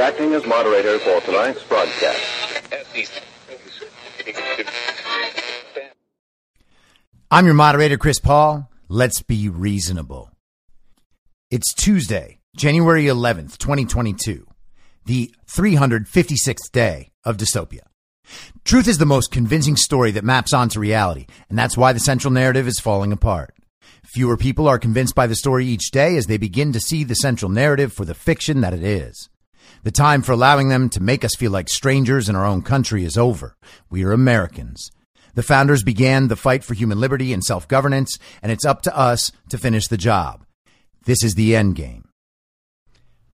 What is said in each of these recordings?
Acting as moderator for tonight's broadcast. I'm your moderator, Chris Paul. Let's be reasonable. It's Tuesday, January 11th, 2022, the 356th day of dystopia. Truth is the most convincing story that maps onto reality, and that's why the central narrative is falling apart. Fewer people are convinced by the story each day as they begin to see the central narrative for the fiction that it is. The time for allowing them to make us feel like strangers in our own country is over. We are Americans. The founders began the fight for human liberty and self governance, and it's up to us to finish the job. This is the end game.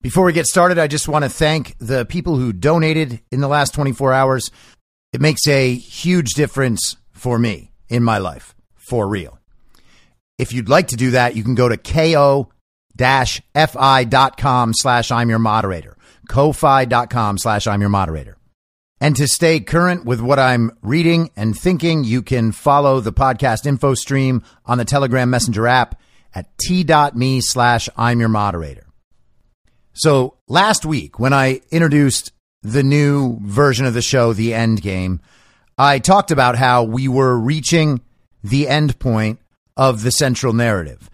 Before we get started, I just want to thank the people who donated in the last 24 hours. It makes a huge difference for me in my life, for real. If you'd like to do that, you can go to ko-fi.com slash I'm your moderator. ko-fi.com slash I'm your moderator. And to stay current with what I'm reading and thinking, you can follow the podcast info stream on the Telegram Messenger app at t.me slash I'm your moderator. So last week, when I introduced the new version of the show, The End Game, I talked about how we were reaching the end point of the central narrative.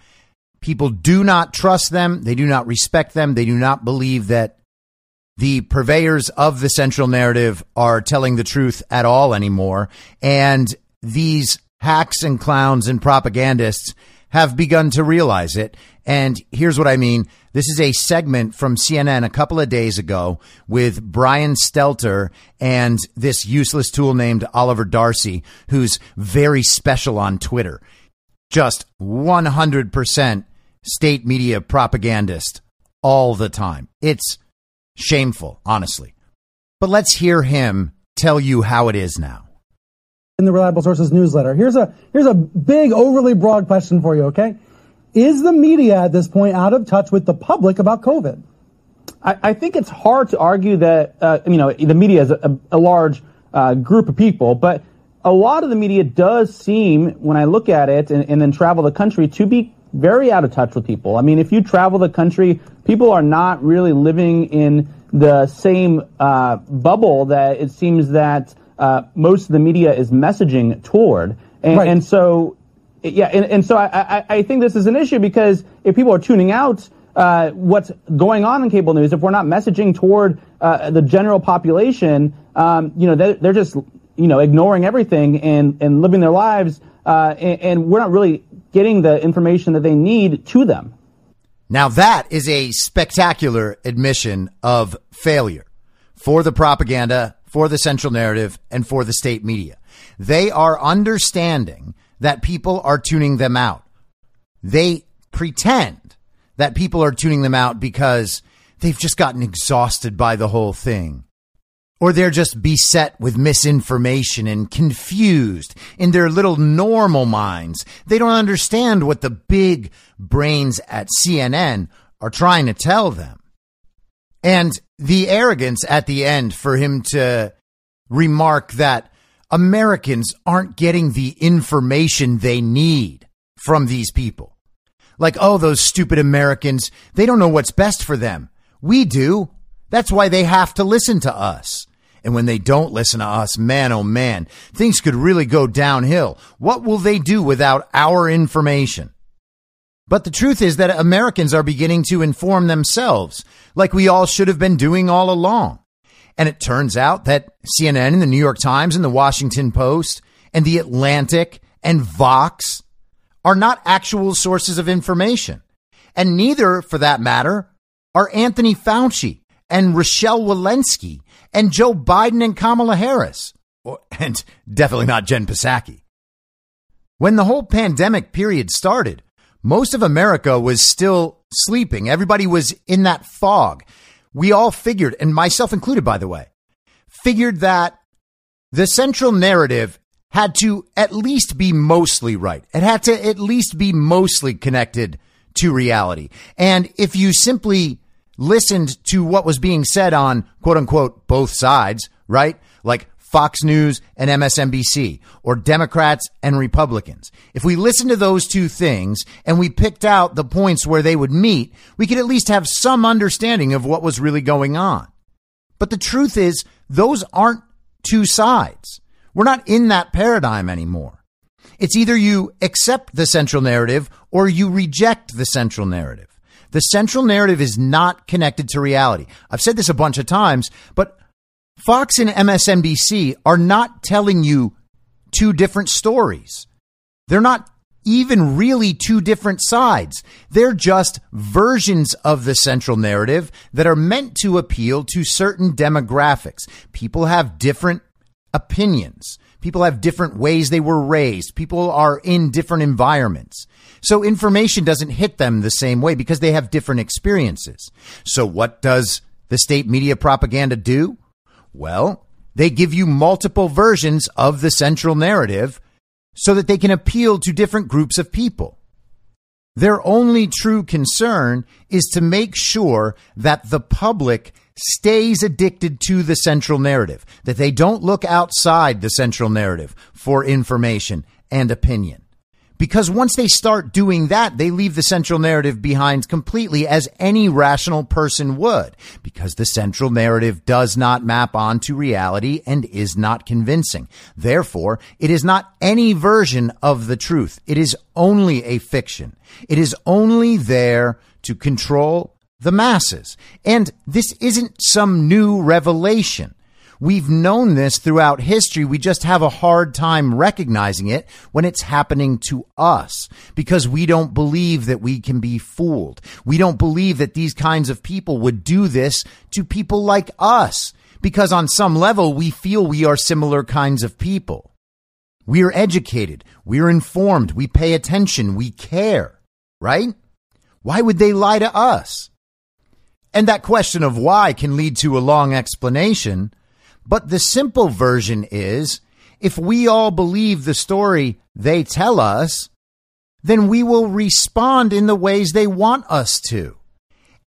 People do not trust them. They do not respect them. They do not believe that the purveyors of the central narrative are telling the truth at all anymore. And these hacks and clowns and propagandists have begun to realize it. And here's what I mean. This is a segment from CNN a couple of days ago with Brian Stelter and this useless tool named Oliver Darcy, who's very special on Twitter. Just 100% state media propagandist all the time. It's Shameful, honestly. But let's hear him tell you how it is now. In the Reliable Sources newsletter, here's a here's a big, overly broad question for you. Okay, is the media at this point out of touch with the public about COVID? I, I think it's hard to argue that uh, you know the media is a, a large uh, group of people, but a lot of the media does seem, when I look at it and, and then travel the country, to be very out of touch with people. I mean, if you travel the country, people are not really living in the same uh, bubble that it seems that uh, most of the media is messaging toward. And, right. and so, yeah, and, and so I, I, I, think this is an issue because if people are tuning out uh, what's going on in cable news, if we're not messaging toward uh, the general population, um, you know, they're, they're, just, you know, ignoring everything and, and living their lives, uh, and, and we're not really getting the information that they need to them. Now, that is a spectacular admission of failure for the propaganda, for the central narrative, and for the state media. They are understanding that people are tuning them out. They pretend that people are tuning them out because they've just gotten exhausted by the whole thing or they're just beset with misinformation and confused in their little normal minds. They don't understand what the big brains at CNN are trying to tell them. And the arrogance at the end for him to remark that Americans aren't getting the information they need from these people. Like, oh, those stupid Americans, they don't know what's best for them. We do. That's why they have to listen to us. And when they don't listen to us, man, oh man, things could really go downhill. What will they do without our information? But the truth is that Americans are beginning to inform themselves like we all should have been doing all along. And it turns out that CNN and the New York Times and the Washington Post and the Atlantic and Vox are not actual sources of information. And neither, for that matter, are Anthony Fauci and Rochelle Walensky and Joe Biden and Kamala Harris, and definitely not Jen Psaki. When the whole pandemic period started, most of America was still sleeping. Everybody was in that fog. We all figured, and myself included, by the way, figured that the central narrative had to at least be mostly right. It had to at least be mostly connected to reality. And if you simply listened to what was being said on quote unquote both sides, right? Like Fox News and MSNBC or Democrats and Republicans. If we listened to those two things and we picked out the points where they would meet, we could at least have some understanding of what was really going on. But the truth is, those aren't two sides. We're not in that paradigm anymore. It's either you accept the central narrative or you reject the central narrative. The central narrative is not connected to reality. I've said this a bunch of times, but Fox and MSNBC are not telling you two different stories. They're not even really two different sides. They're just versions of the central narrative that are meant to appeal to certain demographics. People have different opinions. People have different ways they were raised. People are in different environments. So information doesn't hit them the same way because they have different experiences. So what does the state media propaganda do? Well, they give you multiple versions of the central narrative so that they can appeal to different groups of people. Their only true concern is to make sure that the public stays addicted to the central narrative, that they don't look outside the central narrative for information and opinion. Because once they start doing that, they leave the central narrative behind completely as any rational person would. Because the central narrative does not map onto reality and is not convincing. Therefore, it is not any version of the truth. It is only a fiction. It is only there to control the masses. And this isn't some new revelation. We've known this throughout history. We just have a hard time recognizing it when it's happening to us because we don't believe that we can be fooled. We don't believe that these kinds of people would do this to people like us because on some level we feel we are similar kinds of people. We are educated. We are informed. We pay attention. We care, right? Why would they lie to us? And that question of why can lead to a long explanation. But the simple version is if we all believe the story they tell us, then we will respond in the ways they want us to.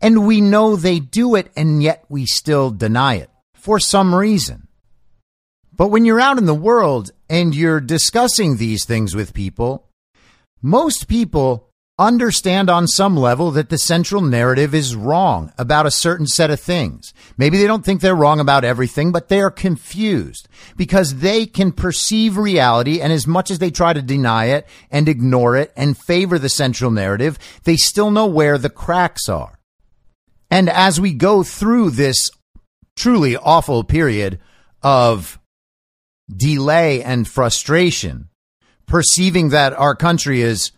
And we know they do it, and yet we still deny it for some reason. But when you're out in the world and you're discussing these things with people, most people understand on some level that the central narrative is wrong about a certain set of things. Maybe they don't think they're wrong about everything, but they are confused because they can perceive reality. And as much as they try to deny it and ignore it and favor the central narrative, they still know where the cracks are. And as we go through this truly awful period of delay and frustration, perceiving that our country is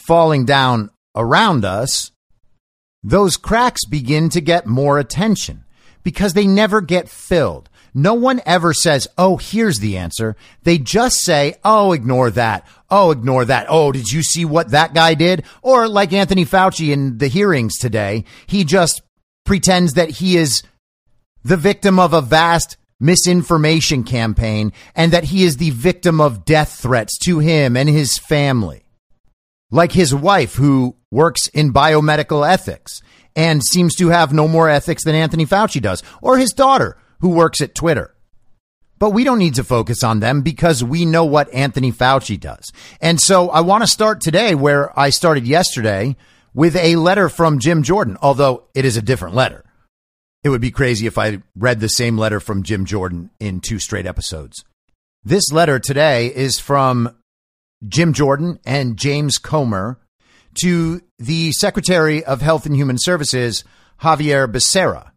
falling down around us, those cracks begin to get more attention because they never get filled. No one ever says, Oh, here's the answer. They just say, Oh, ignore that. Oh, ignore that. Oh, did you see what that guy did? Or like Anthony Fauci in the hearings today, he just pretends that he is the victim of a vast misinformation campaign and that he is the victim of death threats to him and his family like his wife, who works in biomedical ethics and seems to have no more ethics than Anthony Fauci does, or his daughter, who works at Twitter. But we don't need to focus on them because we know what Anthony Fauci does. And so I want to start today where I started yesterday with a letter from Jim Jordan, although it is a different letter. It would be crazy if I read the same letter from Jim Jordan in two straight episodes. This letter today is from Jim Jordan and James Comer to the Secretary of Health and Human Services, Javier Becerra.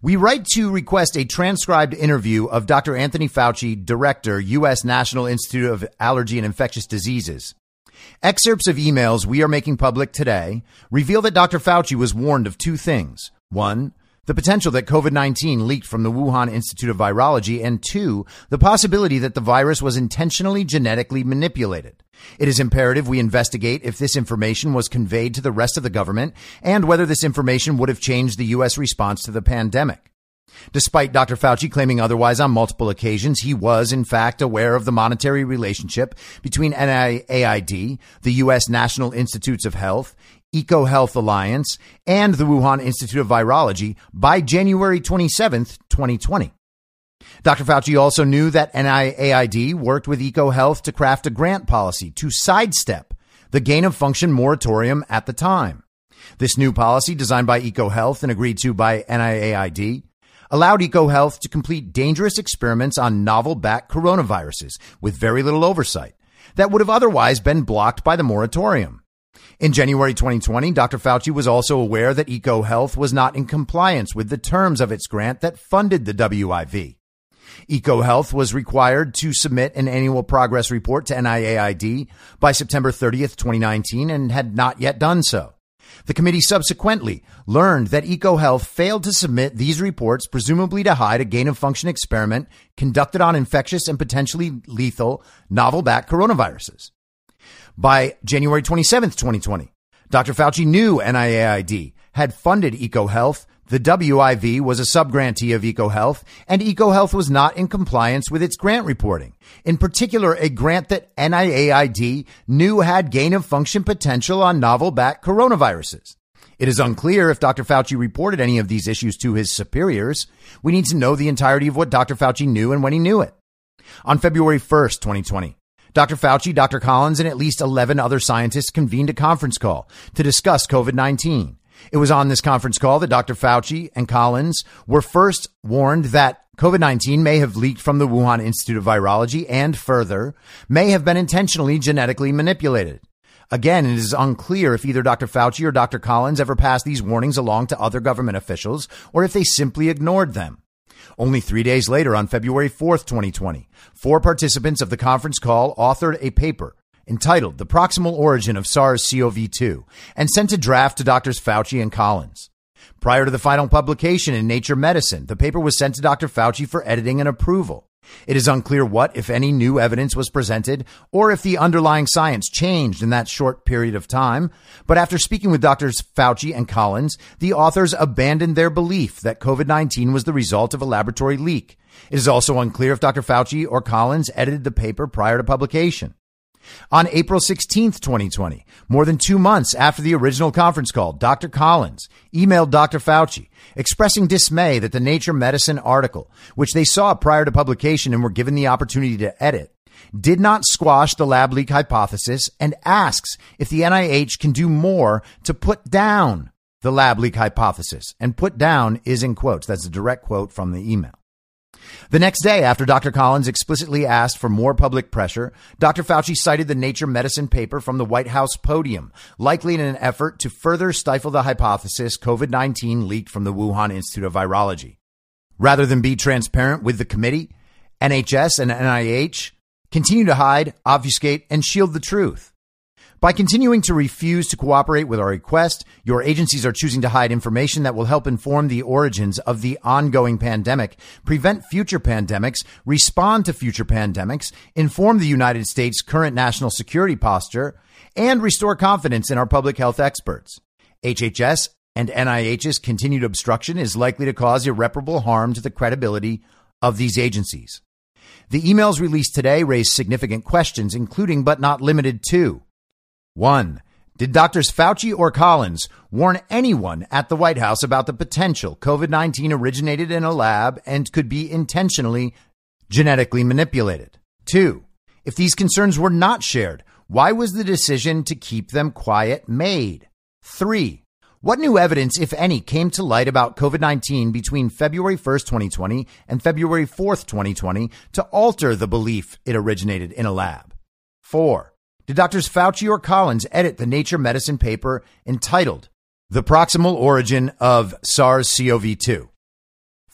We write to request a transcribed interview of Dr. Anthony Fauci, Director, U.S. National Institute of Allergy and Infectious Diseases. Excerpts of emails we are making public today reveal that Dr. Fauci was warned of two things. One, the potential that COVID 19 leaked from the Wuhan Institute of Virology, and two, the possibility that the virus was intentionally genetically manipulated. It is imperative we investigate if this information was conveyed to the rest of the government and whether this information would have changed the U.S. response to the pandemic. Despite Dr. Fauci claiming otherwise on multiple occasions, he was in fact aware of the monetary relationship between NIAID, the U.S. National Institutes of Health, EcoHealth Alliance, and the Wuhan Institute of Virology by January 27, 2020. Dr. Fauci also knew that NIAID worked with EcoHealth to craft a grant policy to sidestep the gain of function moratorium at the time. This new policy, designed by EcoHealth and agreed to by NIAID, allowed EcoHealth to complete dangerous experiments on novel bat coronaviruses with very little oversight that would have otherwise been blocked by the moratorium. In January 2020, Dr. Fauci was also aware that EcoHealth was not in compliance with the terms of its grant that funded the WIV. EcoHealth was required to submit an annual progress report to NIAID by September 30th, 2019, and had not yet done so. The committee subsequently learned that EcoHealth failed to submit these reports, presumably to hide a gain of function experiment conducted on infectious and potentially lethal novel bat coronaviruses. By January 27th, 2020, Dr. Fauci knew NIAID had funded EcoHealth the WIV was a subgrantee of EcoHealth, and EcoHealth was not in compliance with its grant reporting. In particular, a grant that NIAID knew had gain of function potential on novel bat coronaviruses. It is unclear if Dr. Fauci reported any of these issues to his superiors. We need to know the entirety of what Dr. Fauci knew and when he knew it. On February 1st, 2020, Dr. Fauci, Dr. Collins, and at least 11 other scientists convened a conference call to discuss COVID 19. It was on this conference call that Dr. Fauci and Collins were first warned that COVID 19 may have leaked from the Wuhan Institute of Virology and further may have been intentionally genetically manipulated. Again, it is unclear if either Dr. Fauci or Dr. Collins ever passed these warnings along to other government officials or if they simply ignored them. Only three days later, on February 4th, 2020, four participants of the conference call authored a paper entitled The Proximal Origin of SARS CoV 2 and sent a draft to Drs. Fauci and Collins. Prior to the final publication in Nature Medicine, the paper was sent to Dr. Fauci for editing and approval. It is unclear what, if any, new evidence was presented or if the underlying science changed in that short period of time. But after speaking with Drs. Fauci and Collins, the authors abandoned their belief that COVID 19 was the result of a laboratory leak. It is also unclear if Dr. Fauci or Collins edited the paper prior to publication. On April 16th, 2020, more than two months after the original conference call, Dr. Collins emailed Dr. Fauci expressing dismay that the Nature Medicine article, which they saw prior to publication and were given the opportunity to edit, did not squash the lab leak hypothesis and asks if the NIH can do more to put down the lab leak hypothesis. And put down is in quotes. That's a direct quote from the email. The next day, after Dr. Collins explicitly asked for more public pressure, Dr. Fauci cited the Nature Medicine paper from the White House podium, likely in an effort to further stifle the hypothesis COVID 19 leaked from the Wuhan Institute of Virology. Rather than be transparent with the committee, NHS and NIH continue to hide, obfuscate, and shield the truth. By continuing to refuse to cooperate with our request, your agencies are choosing to hide information that will help inform the origins of the ongoing pandemic, prevent future pandemics, respond to future pandemics, inform the United States' current national security posture, and restore confidence in our public health experts. HHS and NIH's continued obstruction is likely to cause irreparable harm to the credibility of these agencies. The emails released today raise significant questions, including but not limited to one, did Doctors Fauci or Collins warn anyone at the White House about the potential COVID 19 originated in a lab and could be intentionally genetically manipulated? Two, if these concerns were not shared, why was the decision to keep them quiet made? Three, what new evidence, if any, came to light about COVID 19 between February 1st, 2020 and February 4th, 2020 to alter the belief it originated in a lab? Four, did Doctors Fauci or Collins edit the Nature Medicine paper entitled The Proximal Origin of SARS CoV 2?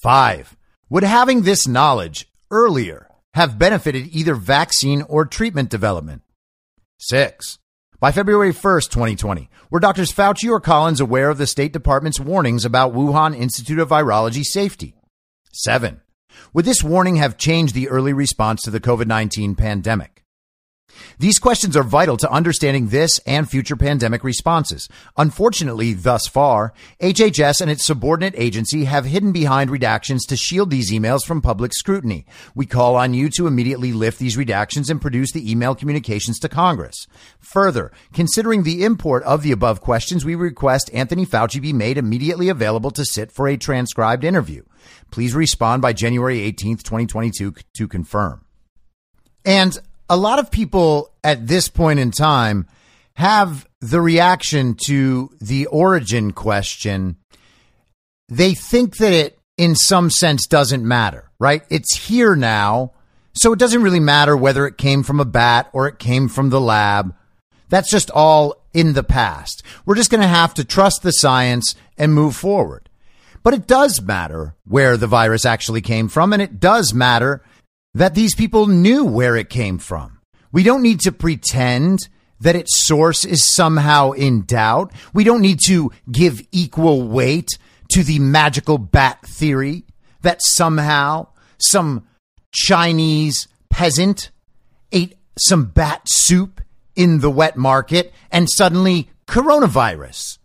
Five, would having this knowledge earlier have benefited either vaccine or treatment development? Six, by February 1st, 2020, were Doctors Fauci or Collins aware of the State Department's warnings about Wuhan Institute of Virology safety? Seven, would this warning have changed the early response to the COVID 19 pandemic? These questions are vital to understanding this and future pandemic responses. Unfortunately, thus far, HHS and its subordinate agency have hidden behind redactions to shield these emails from public scrutiny. We call on you to immediately lift these redactions and produce the email communications to Congress. Further, considering the import of the above questions, we request Anthony Fauci be made immediately available to sit for a transcribed interview. Please respond by January 18th, 2022 to confirm. And a lot of people at this point in time have the reaction to the origin question. They think that it, in some sense, doesn't matter, right? It's here now. So it doesn't really matter whether it came from a bat or it came from the lab. That's just all in the past. We're just going to have to trust the science and move forward. But it does matter where the virus actually came from, and it does matter that these people knew where it came from. We don't need to pretend that its source is somehow in doubt. We don't need to give equal weight to the magical bat theory that somehow some Chinese peasant ate some bat soup in the wet market and suddenly coronavirus.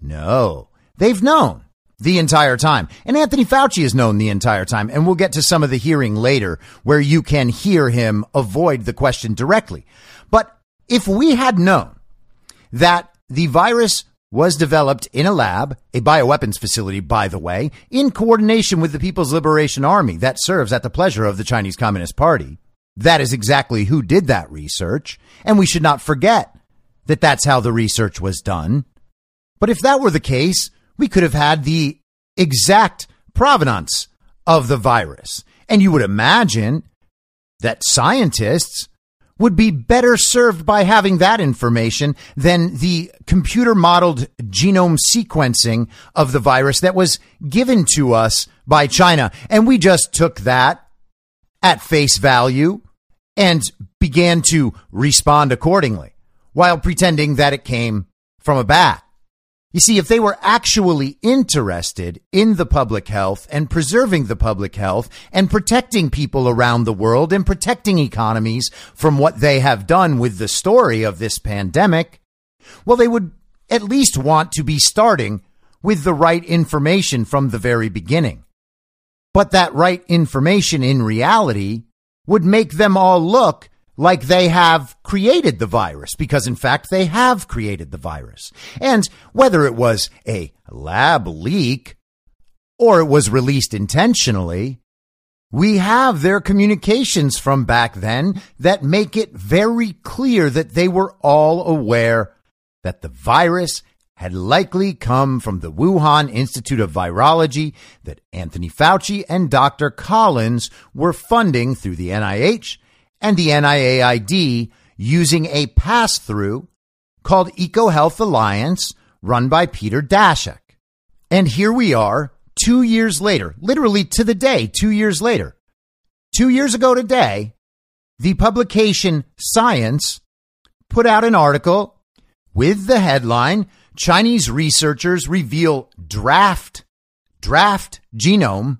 No, they've known the entire time. And Anthony Fauci has known the entire time. And we'll get to some of the hearing later where you can hear him avoid the question directly. But if we had known that the virus was developed in a lab, a bioweapons facility, by the way, in coordination with the People's Liberation Army that serves at the pleasure of the Chinese Communist Party. That is exactly who did that research. And we should not forget that that's how the research was done. But if that were the case, we could have had the exact provenance of the virus. And you would imagine that scientists would be better served by having that information than the computer modeled genome sequencing of the virus that was given to us by China. And we just took that at face value and began to respond accordingly while pretending that it came from a bat. You see, if they were actually interested in the public health and preserving the public health and protecting people around the world and protecting economies from what they have done with the story of this pandemic, well, they would at least want to be starting with the right information from the very beginning. But that right information in reality would make them all look like they have created the virus, because in fact they have created the virus. And whether it was a lab leak or it was released intentionally, we have their communications from back then that make it very clear that they were all aware that the virus had likely come from the Wuhan Institute of Virology that Anthony Fauci and Dr. Collins were funding through the NIH and the NIAID using a pass through called EcoHealth Alliance run by Peter Daszak. And here we are two years later, literally to the day, two years later. Two years ago today, the publication Science put out an article with the headline Chinese researchers reveal draft, draft genome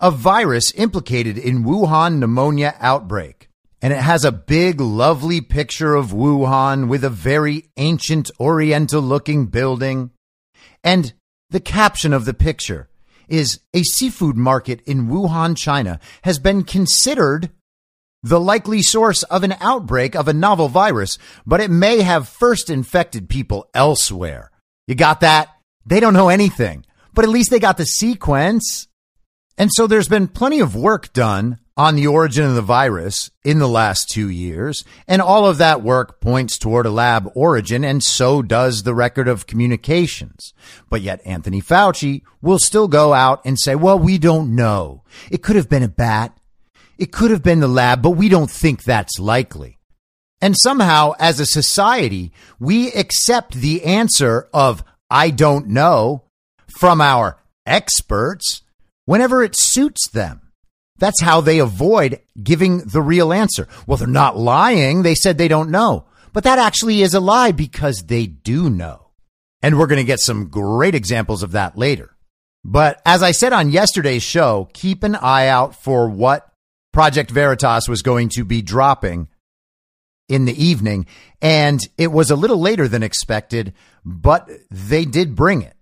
of virus implicated in Wuhan pneumonia outbreak. And it has a big, lovely picture of Wuhan with a very ancient oriental looking building. And the caption of the picture is a seafood market in Wuhan, China has been considered the likely source of an outbreak of a novel virus, but it may have first infected people elsewhere. You got that? They don't know anything, but at least they got the sequence. And so there's been plenty of work done on the origin of the virus in the last two years. And all of that work points toward a lab origin, and so does the record of communications. But yet Anthony Fauci will still go out and say, well, we don't know. It could have been a bat. It could have been the lab, but we don't think that's likely. And somehow, as a society, we accept the answer of, I don't know, from our experts whenever it suits them. That's how they avoid giving the real answer. Well, they're not lying. They said they don't know. But that actually is a lie because they do know. And we're going to get some great examples of that later. But as I said on yesterday's show, keep an eye out for what Project Veritas was going to be dropping in the evening. And it was a little later than expected, but they did bring it.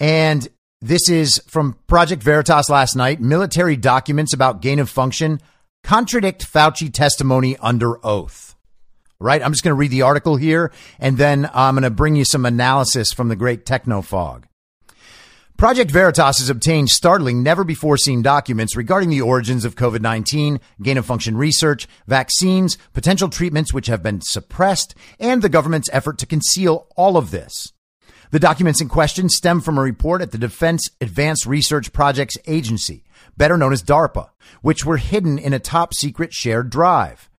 And this is from Project Veritas last night. Military documents about gain of function contradict Fauci testimony under oath. Right? I'm just going to read the article here and then I'm going to bring you some analysis from the great technofog. Project Veritas has obtained startling, never before seen documents regarding the origins of COVID 19, gain of function research, vaccines, potential treatments which have been suppressed, and the government's effort to conceal all of this. The documents in question stem from a report at the Defense Advanced Research Projects Agency, better known as DARPA, which were hidden in a top secret shared drive.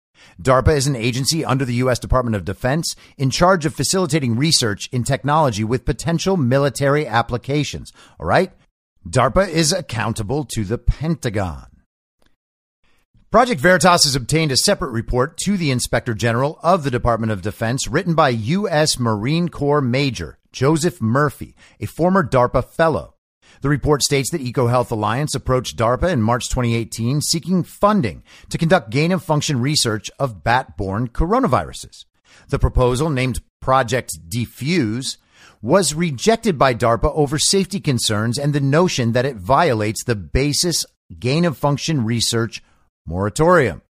DARPA is an agency under the U.S. Department of Defense in charge of facilitating research in technology with potential military applications. All right? DARPA is accountable to the Pentagon. Project Veritas has obtained a separate report to the Inspector General of the Department of Defense written by U.S. Marine Corps Major Joseph Murphy, a former DARPA fellow. The report states that EcoHealth Alliance approached DARPA in March 2018 seeking funding to conduct gain of function research of bat borne coronaviruses. The proposal, named Project Defuse, was rejected by DARPA over safety concerns and the notion that it violates the basis gain of function research moratorium.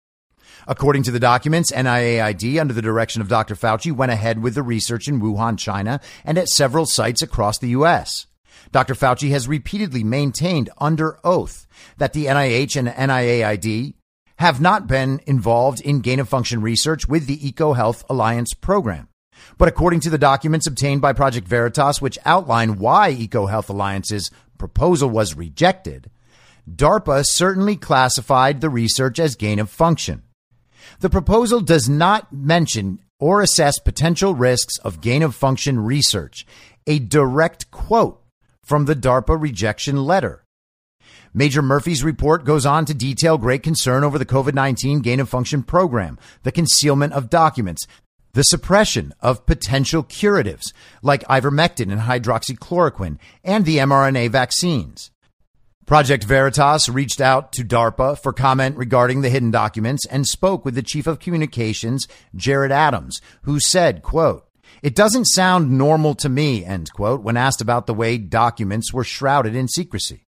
According to the documents, NIAID, under the direction of Dr. Fauci, went ahead with the research in Wuhan, China, and at several sites across the U.S. Dr. Fauci has repeatedly maintained under oath that the NIH and NIAID have not been involved in gain of function research with the EcoHealth Alliance program. But according to the documents obtained by Project Veritas, which outline why EcoHealth Alliance's proposal was rejected, DARPA certainly classified the research as gain of function. The proposal does not mention or assess potential risks of gain of function research, a direct quote from the DARPA rejection letter. Major Murphy's report goes on to detail great concern over the COVID 19 gain of function program, the concealment of documents, the suppression of potential curatives like ivermectin and hydroxychloroquine, and the mRNA vaccines. Project Veritas reached out to DARPA for comment regarding the hidden documents and spoke with the chief of communications, Jared Adams, who said, quote, it doesn't sound normal to me, end quote, when asked about the way documents were shrouded in secrecy.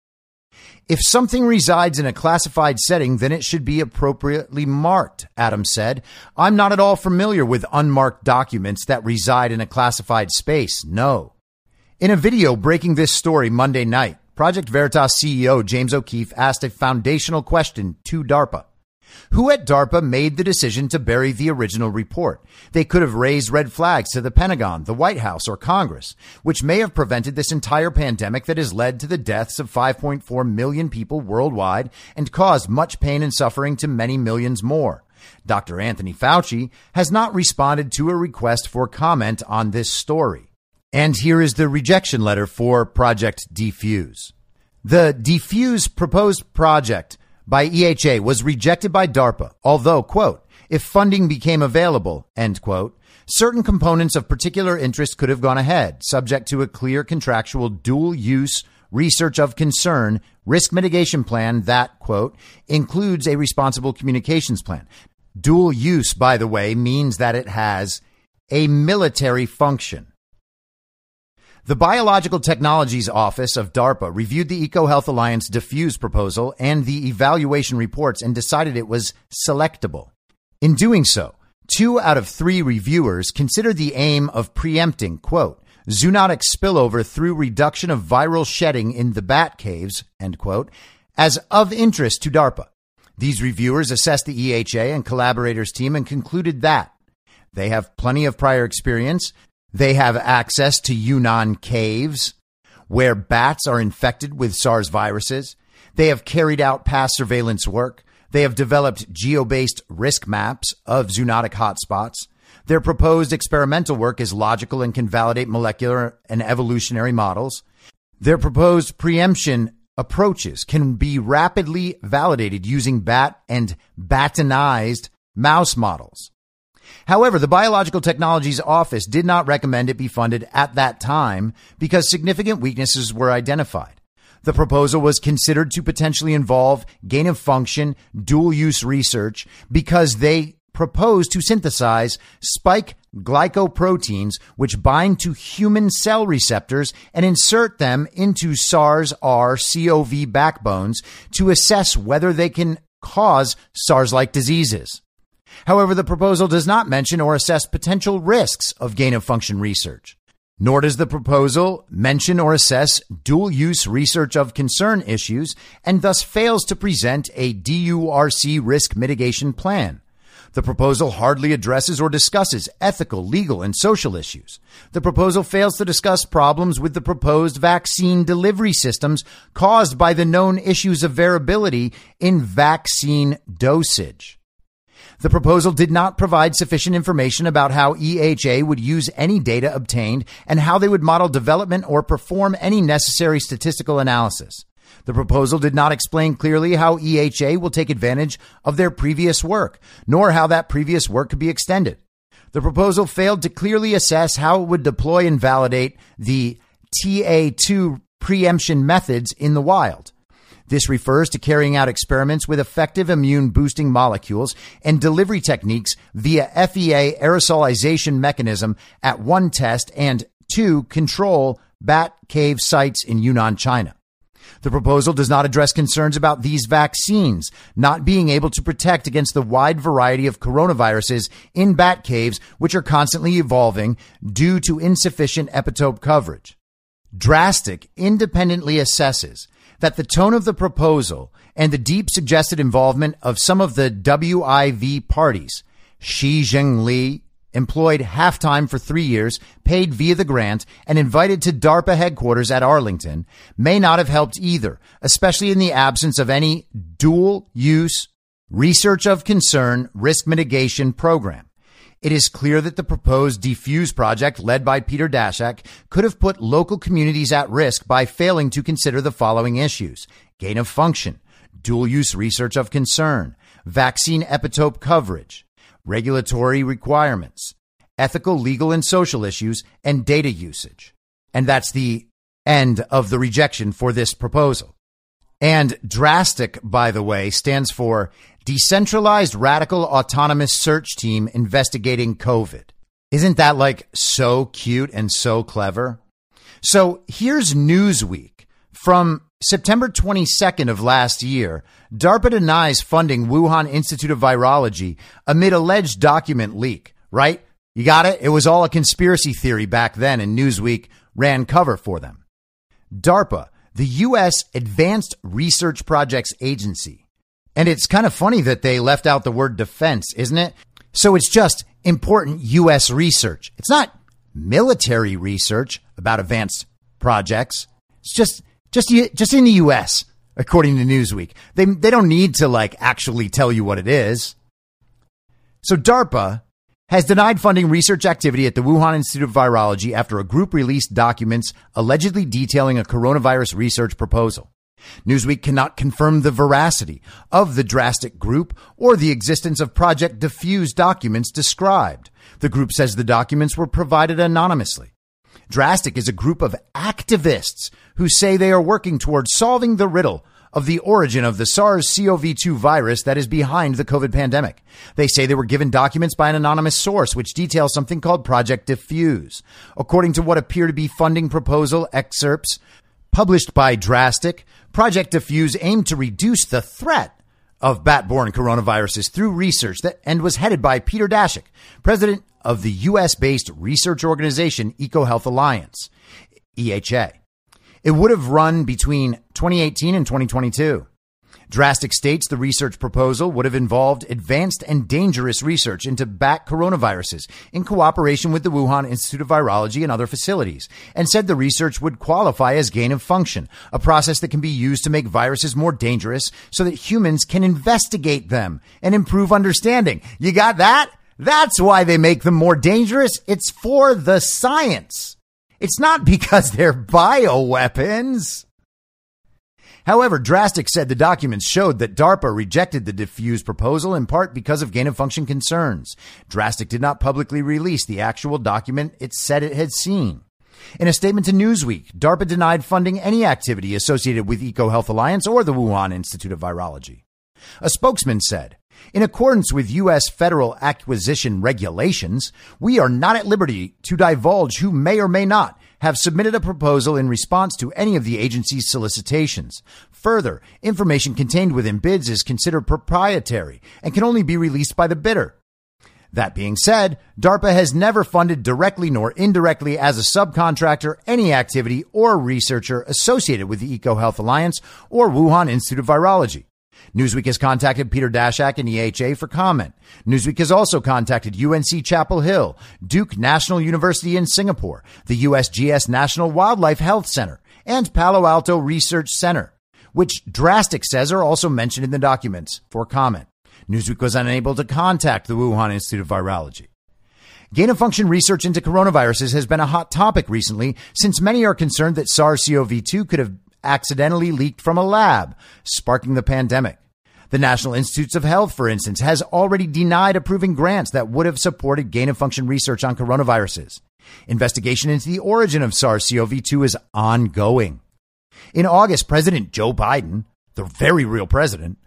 If something resides in a classified setting, then it should be appropriately marked, Adams said. I'm not at all familiar with unmarked documents that reside in a classified space. No. In a video breaking this story Monday night, Project Veritas CEO James O'Keefe asked a foundational question to DARPA. Who at DARPA made the decision to bury the original report? They could have raised red flags to the Pentagon, the White House, or Congress, which may have prevented this entire pandemic that has led to the deaths of 5.4 million people worldwide and caused much pain and suffering to many millions more. Dr. Anthony Fauci has not responded to a request for comment on this story. And here is the rejection letter for Project Defuse. The Defuse proposed project by EHA was rejected by DARPA, although, quote, if funding became available, end quote, certain components of particular interest could have gone ahead, subject to a clear contractual dual use research of concern risk mitigation plan that, quote, includes a responsible communications plan. Dual use, by the way, means that it has a military function. The Biological Technologies Office of DARPA reviewed the EcoHealth Alliance diffuse proposal and the evaluation reports and decided it was selectable. In doing so, two out of three reviewers considered the aim of preempting, quote, zoonotic spillover through reduction of viral shedding in the bat caves, end quote, as of interest to DARPA. These reviewers assessed the EHA and collaborators team and concluded that they have plenty of prior experience they have access to Yunnan caves where bats are infected with SARS viruses. They have carried out past surveillance work. They have developed geo based risk maps of zoonotic hotspots. Their proposed experimental work is logical and can validate molecular and evolutionary models. Their proposed preemption approaches can be rapidly validated using bat and batonized mouse models. However, the Biological Technologies Office did not recommend it be funded at that time because significant weaknesses were identified. The proposal was considered to potentially involve gain of function, dual use research because they proposed to synthesize spike glycoproteins which bind to human cell receptors and insert them into SARS R CoV backbones to assess whether they can cause SARS like diseases. However, the proposal does not mention or assess potential risks of gain of function research. Nor does the proposal mention or assess dual use research of concern issues and thus fails to present a DURC risk mitigation plan. The proposal hardly addresses or discusses ethical, legal, and social issues. The proposal fails to discuss problems with the proposed vaccine delivery systems caused by the known issues of variability in vaccine dosage. The proposal did not provide sufficient information about how EHA would use any data obtained and how they would model development or perform any necessary statistical analysis. The proposal did not explain clearly how EHA will take advantage of their previous work, nor how that previous work could be extended. The proposal failed to clearly assess how it would deploy and validate the TA2 preemption methods in the wild. This refers to carrying out experiments with effective immune boosting molecules and delivery techniques via FEA aerosolization mechanism at one test and two control bat cave sites in Yunnan, China. The proposal does not address concerns about these vaccines not being able to protect against the wide variety of coronaviruses in bat caves, which are constantly evolving due to insufficient epitope coverage. Drastic independently assesses that the tone of the proposal and the deep suggested involvement of some of the WIV parties, Xi Zhengli, employed half time for three years, paid via the grant, and invited to DARPA headquarters at Arlington, may not have helped either, especially in the absence of any dual use research of concern risk mitigation program. It is clear that the proposed Defuse project led by Peter Daszak could have put local communities at risk by failing to consider the following issues. Gain of function, dual use research of concern, vaccine epitope coverage, regulatory requirements, ethical, legal, and social issues, and data usage. And that's the end of the rejection for this proposal. And drastic, by the way, stands for Decentralized Radical Autonomous Search Team Investigating COVID. Isn't that like so cute and so clever? So here's Newsweek from September 22nd of last year. DARPA denies funding Wuhan Institute of Virology amid alleged document leak, right? You got it? It was all a conspiracy theory back then, and Newsweek ran cover for them. DARPA, the U.S. Advanced Research Projects Agency, and it's kind of funny that they left out the word defense, isn't it? So it's just important U.S. research. It's not military research about advanced projects. It's just, just, just in the U.S., according to Newsweek. They, they don't need to like actually tell you what it is. So DARPA has denied funding research activity at the Wuhan Institute of Virology after a group released documents allegedly detailing a coronavirus research proposal. Newsweek cannot confirm the veracity of the drastic group or the existence of Project Diffuse documents described. The group says the documents were provided anonymously. Drastic is a group of activists who say they are working towards solving the riddle of the origin of the SARS CoV 2 virus that is behind the COVID pandemic. They say they were given documents by an anonymous source which details something called Project Diffuse. According to what appear to be funding proposal excerpts published by Drastic, Project Defuse aimed to reduce the threat of bat-borne coronaviruses through research that and was headed by Peter Daszak, president of the US-based research organization EcoHealth Alliance, EHA. It would have run between 2018 and 2022. Drastic states the research proposal would have involved advanced and dangerous research into bat coronaviruses in cooperation with the Wuhan Institute of Virology and other facilities, and said the research would qualify as gain of function, a process that can be used to make viruses more dangerous so that humans can investigate them and improve understanding. You got that? That's why they make them more dangerous. It's for the science. It's not because they're bioweapons. However, Drastic said the documents showed that DARPA rejected the Defuse proposal in part because of gain of function concerns. Drastic did not publicly release the actual document it said it had seen. In a statement to Newsweek, DARPA denied funding any activity associated with EcoHealth Alliance or the Wuhan Institute of Virology. A spokesman said, In accordance with U.S. federal acquisition regulations, we are not at liberty to divulge who may or may not have submitted a proposal in response to any of the agency's solicitations. Further, information contained within bids is considered proprietary and can only be released by the bidder. That being said, DARPA has never funded directly nor indirectly as a subcontractor any activity or researcher associated with the EcoHealth Alliance or Wuhan Institute of Virology. Newsweek has contacted Peter Daszak and EHA for comment. Newsweek has also contacted UNC Chapel Hill, Duke National University in Singapore, the USGS National Wildlife Health Center, and Palo Alto Research Center, which Drastic says are also mentioned in the documents for comment. Newsweek was unable to contact the Wuhan Institute of Virology. Gain of function research into coronaviruses has been a hot topic recently since many are concerned that SARS CoV 2 could have accidentally leaked from a lab, sparking the pandemic. The National Institutes of Health, for instance, has already denied approving grants that would have supported gain of function research on coronaviruses. Investigation into the origin of SARS CoV 2 is ongoing. In August, President Joe Biden, the very real president,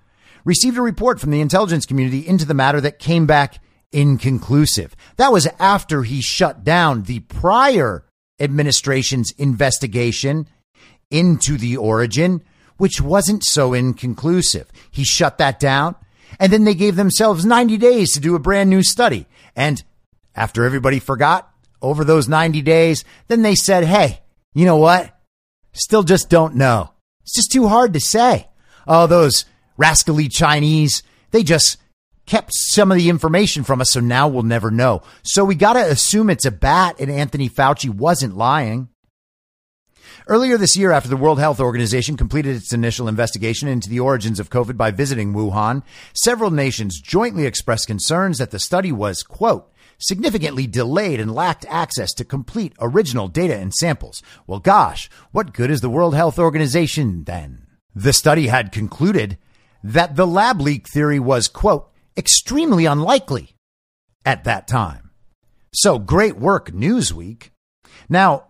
received a report from the intelligence community into the matter that came back inconclusive. That was after he shut down the prior administration's investigation into the origin, which wasn't so inconclusive. He shut that down and then they gave themselves 90 days to do a brand new study. And after everybody forgot over those 90 days, then they said, Hey, you know what? Still just don't know. It's just too hard to say. Oh, those rascally Chinese, they just kept some of the information from us. So now we'll never know. So we got to assume it's a bat and Anthony Fauci wasn't lying. Earlier this year, after the World Health Organization completed its initial investigation into the origins of COVID by visiting Wuhan, several nations jointly expressed concerns that the study was, quote, significantly delayed and lacked access to complete original data and samples. Well, gosh, what good is the World Health Organization then? The study had concluded that the lab leak theory was, quote, extremely unlikely at that time. So great work, Newsweek. Now,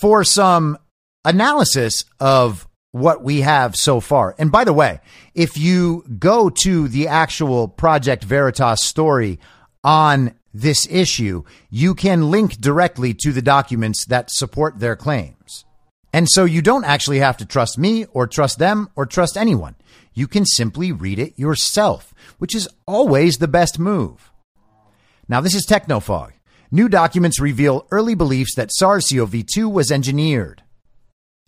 for some analysis of what we have so far. And by the way, if you go to the actual Project Veritas story on this issue, you can link directly to the documents that support their claims. And so you don't actually have to trust me or trust them or trust anyone. You can simply read it yourself, which is always the best move. Now, this is Technofog. New documents reveal early beliefs that SARS CoV 2 was engineered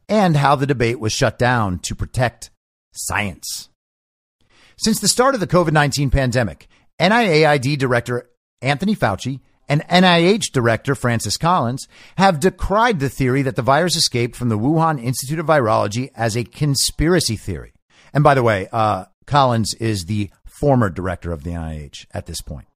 and how the debate was shut down to protect science. Since the start of the COVID 19 pandemic, NIAID Director Anthony Fauci and NIH Director Francis Collins have decried the theory that the virus escaped from the Wuhan Institute of Virology as a conspiracy theory. And by the way, uh, Collins is the former director of the NIH at this point.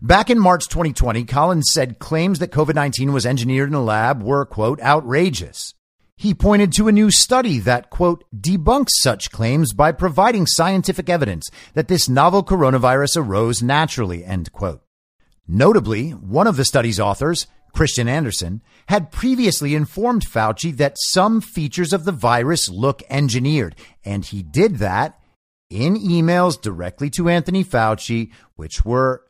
Back in March 2020, Collins said claims that COVID 19 was engineered in a lab were, quote, outrageous. He pointed to a new study that, quote, debunks such claims by providing scientific evidence that this novel coronavirus arose naturally, end quote. Notably, one of the study's authors, Christian Andersen, had previously informed Fauci that some features of the virus look engineered, and he did that in emails directly to Anthony Fauci, which were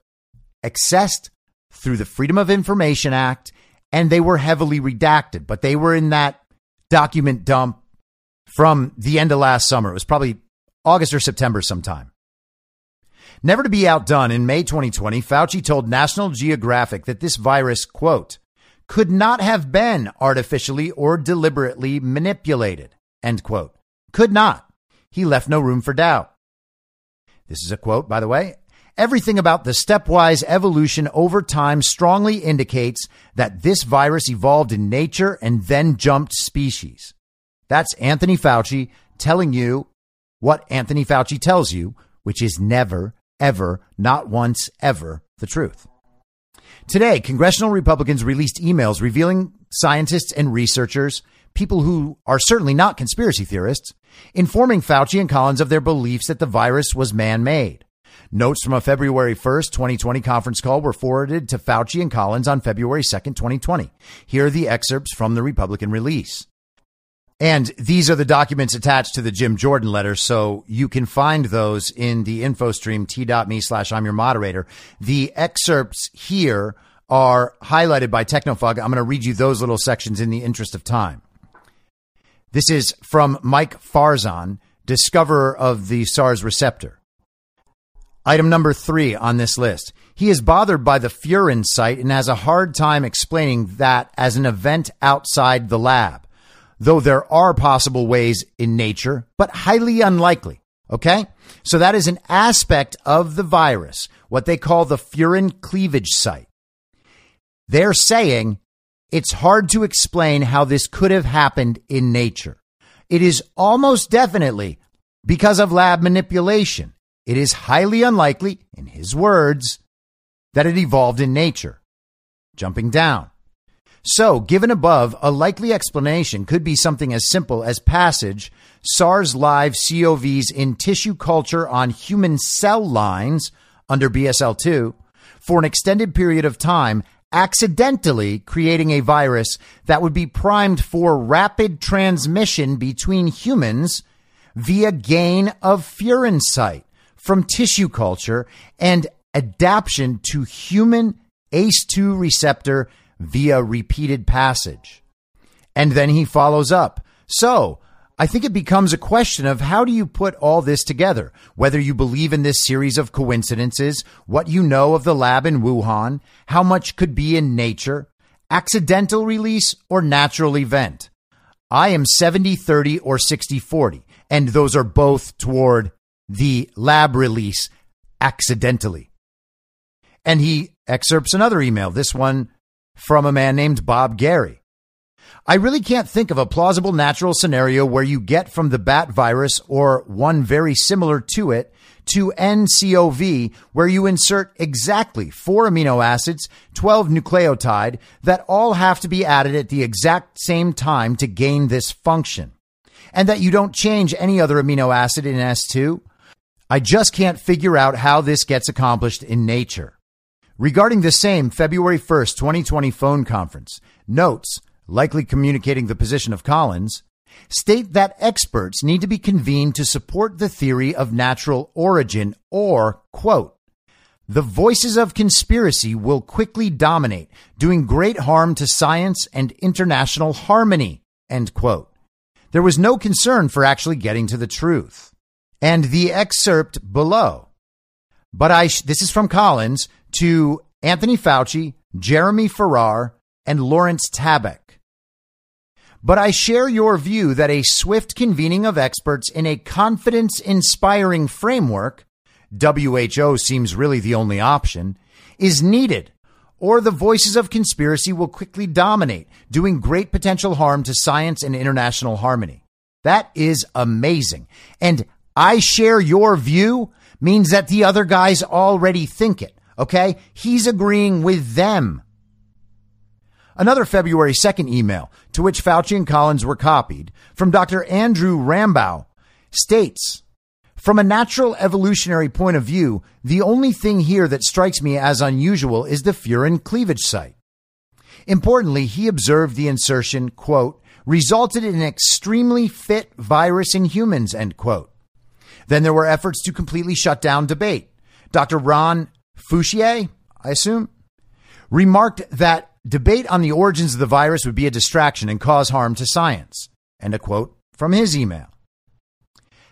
accessed through the Freedom of Information Act, and they were heavily redacted, but they were in that document dump from the end of last summer. It was probably August or September sometime. Never to be outdone, in May 2020, Fauci told National Geographic that this virus, quote, could not have been artificially or deliberately manipulated, end quote. Could not. He left no room for doubt. This is a quote, by the way. Everything about the stepwise evolution over time strongly indicates that this virus evolved in nature and then jumped species. That's Anthony Fauci telling you what Anthony Fauci tells you, which is never, ever, not once, ever the truth. Today, congressional Republicans released emails revealing scientists and researchers, people who are certainly not conspiracy theorists, informing Fauci and Collins of their beliefs that the virus was man made. Notes from a February 1st, 2020 conference call were forwarded to Fauci and Collins on February 2nd, 2020. Here are the excerpts from the Republican release. And these are the documents attached to the Jim Jordan letter. So you can find those in the info stream, t.me slash I'm your moderator. The excerpts here are highlighted by Technofog. I'm going to read you those little sections in the interest of time. This is from Mike Farzan, discoverer of the SARS receptor. Item number three on this list. He is bothered by the furin site and has a hard time explaining that as an event outside the lab, though there are possible ways in nature, but highly unlikely. Okay? So that is an aspect of the virus, what they call the furin cleavage site. They're saying it's hard to explain how this could have happened in nature. It is almost definitely because of lab manipulation. It is highly unlikely, in his words, that it evolved in nature. Jumping down. So, given above, a likely explanation could be something as simple as passage SARS live COVs in tissue culture on human cell lines under BSL 2 for an extended period of time accidentally creating a virus that would be primed for rapid transmission between humans via gain of furin site from tissue culture and adaptation to human ACE2 receptor via repeated passage. And then he follows up. So, I think it becomes a question of how do you put all this together? Whether you believe in this series of coincidences, what you know of the lab in Wuhan, how much could be in nature, accidental release, or natural event. I am 70 30 or 60 40, and those are both toward the lab release accidentally. And he excerpts another email, this one from a man named Bob Gary. I really can't think of a plausible natural scenario where you get from the bat virus or one very similar to it to NCOV, where you insert exactly four amino acids, 12 nucleotide that all have to be added at the exact same time to gain this function. And that you don't change any other amino acid in S2. I just can't figure out how this gets accomplished in nature. Regarding the same February 1st, 2020 phone conference, notes likely communicating the position of Collins, state that experts need to be convened to support the theory of natural origin or, quote, the voices of conspiracy will quickly dominate, doing great harm to science and international harmony, end quote. There was no concern for actually getting to the truth. And the excerpt below. But I, this is from Collins to Anthony Fauci, Jeremy Farrar, and Lawrence Tabak. But I share your view that a swift convening of experts in a confidence inspiring framework, WHO seems really the only option, is needed, or the voices of conspiracy will quickly dominate, doing great potential harm to science and international harmony. That is amazing. And I share your view means that the other guys already think it. Okay. He's agreeing with them. Another February 2nd email, to which Fauci and Collins were copied, from Dr. Andrew Rambaugh, states, from a natural evolutionary point of view, the only thing here that strikes me as unusual is the furin cleavage site. Importantly, he observed the insertion, quote, resulted in an extremely fit virus in humans, end quote. Then there were efforts to completely shut down debate. Dr. Ron Fouchier, I assume, remarked that Debate on the origins of the virus would be a distraction and cause harm to science. End a quote from his email.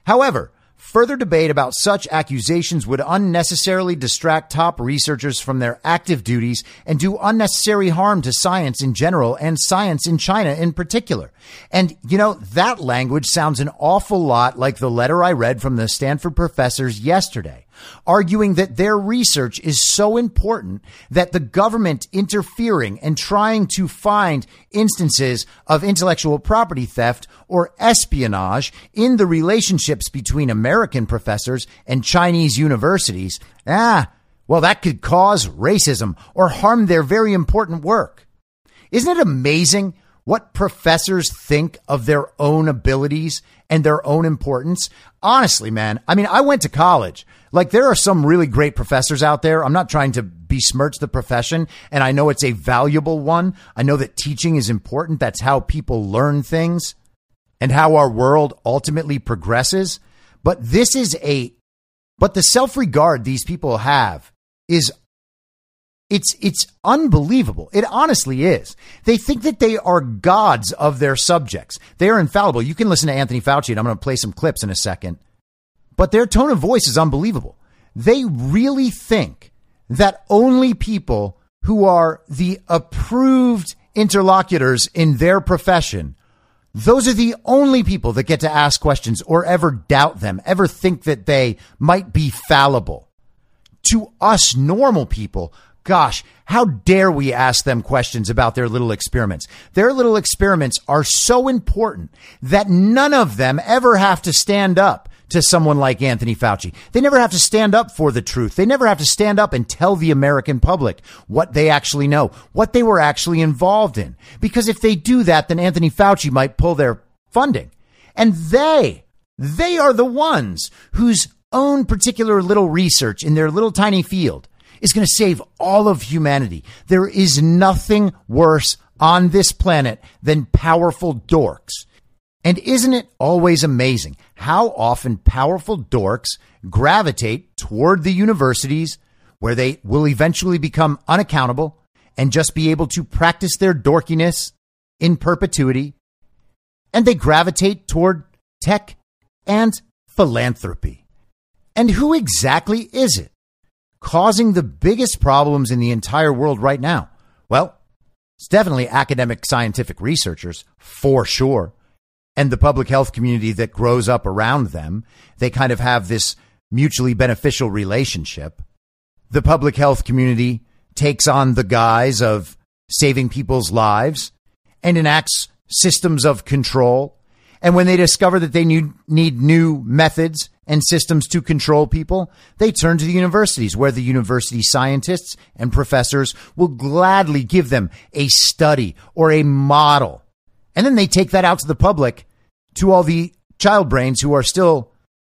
However, further debate about such accusations would unnecessarily distract top researchers from their active duties and do unnecessary harm to science in general and science in China in particular. And, you know, that language sounds an awful lot like the letter I read from the Stanford professors yesterday arguing that their research is so important that the government interfering and trying to find instances of intellectual property theft or espionage in the relationships between American professors and Chinese universities, ah, well, that could cause racism or harm their very important work. Isn't it amazing what professors think of their own abilities and their own importance? Honestly, man, I mean, I went to college. Like there are some really great professors out there. I'm not trying to besmirch the profession and I know it's a valuable one. I know that teaching is important. That's how people learn things. and how our world ultimately progresses. But this is a, but the self regard these people have is it's it's unbelievable. It honestly is. They think that they are gods of their subjects. They are infallible. You can listen to Anthony Fauci, and I'm going to play some clips in a second. But their tone of voice is unbelievable. They really think that only people who are the approved interlocutors in their profession, those are the only people that get to ask questions or ever doubt them, ever think that they might be fallible. To us normal people, gosh, how dare we ask them questions about their little experiments? Their little experiments are so important that none of them ever have to stand up to someone like Anthony Fauci. They never have to stand up for the truth. They never have to stand up and tell the American public what they actually know, what they were actually involved in. Because if they do that, then Anthony Fauci might pull their funding. And they, they are the ones whose own particular little research in their little tiny field is going to save all of humanity. There is nothing worse on this planet than powerful dorks. And isn't it always amazing how often powerful dorks gravitate toward the universities where they will eventually become unaccountable and just be able to practice their dorkiness in perpetuity? And they gravitate toward tech and philanthropy. And who exactly is it causing the biggest problems in the entire world right now? Well, it's definitely academic scientific researchers, for sure, and the public health community that grows up around them. They kind of have this mutually beneficial relationship. The public health community takes on the guise of saving people's lives and enacts systems of control. And when they discover that they need, new methods and systems to control people, they turn to the universities where the university scientists and professors will gladly give them a study or a model. And then they take that out to the public, to all the child brains who are still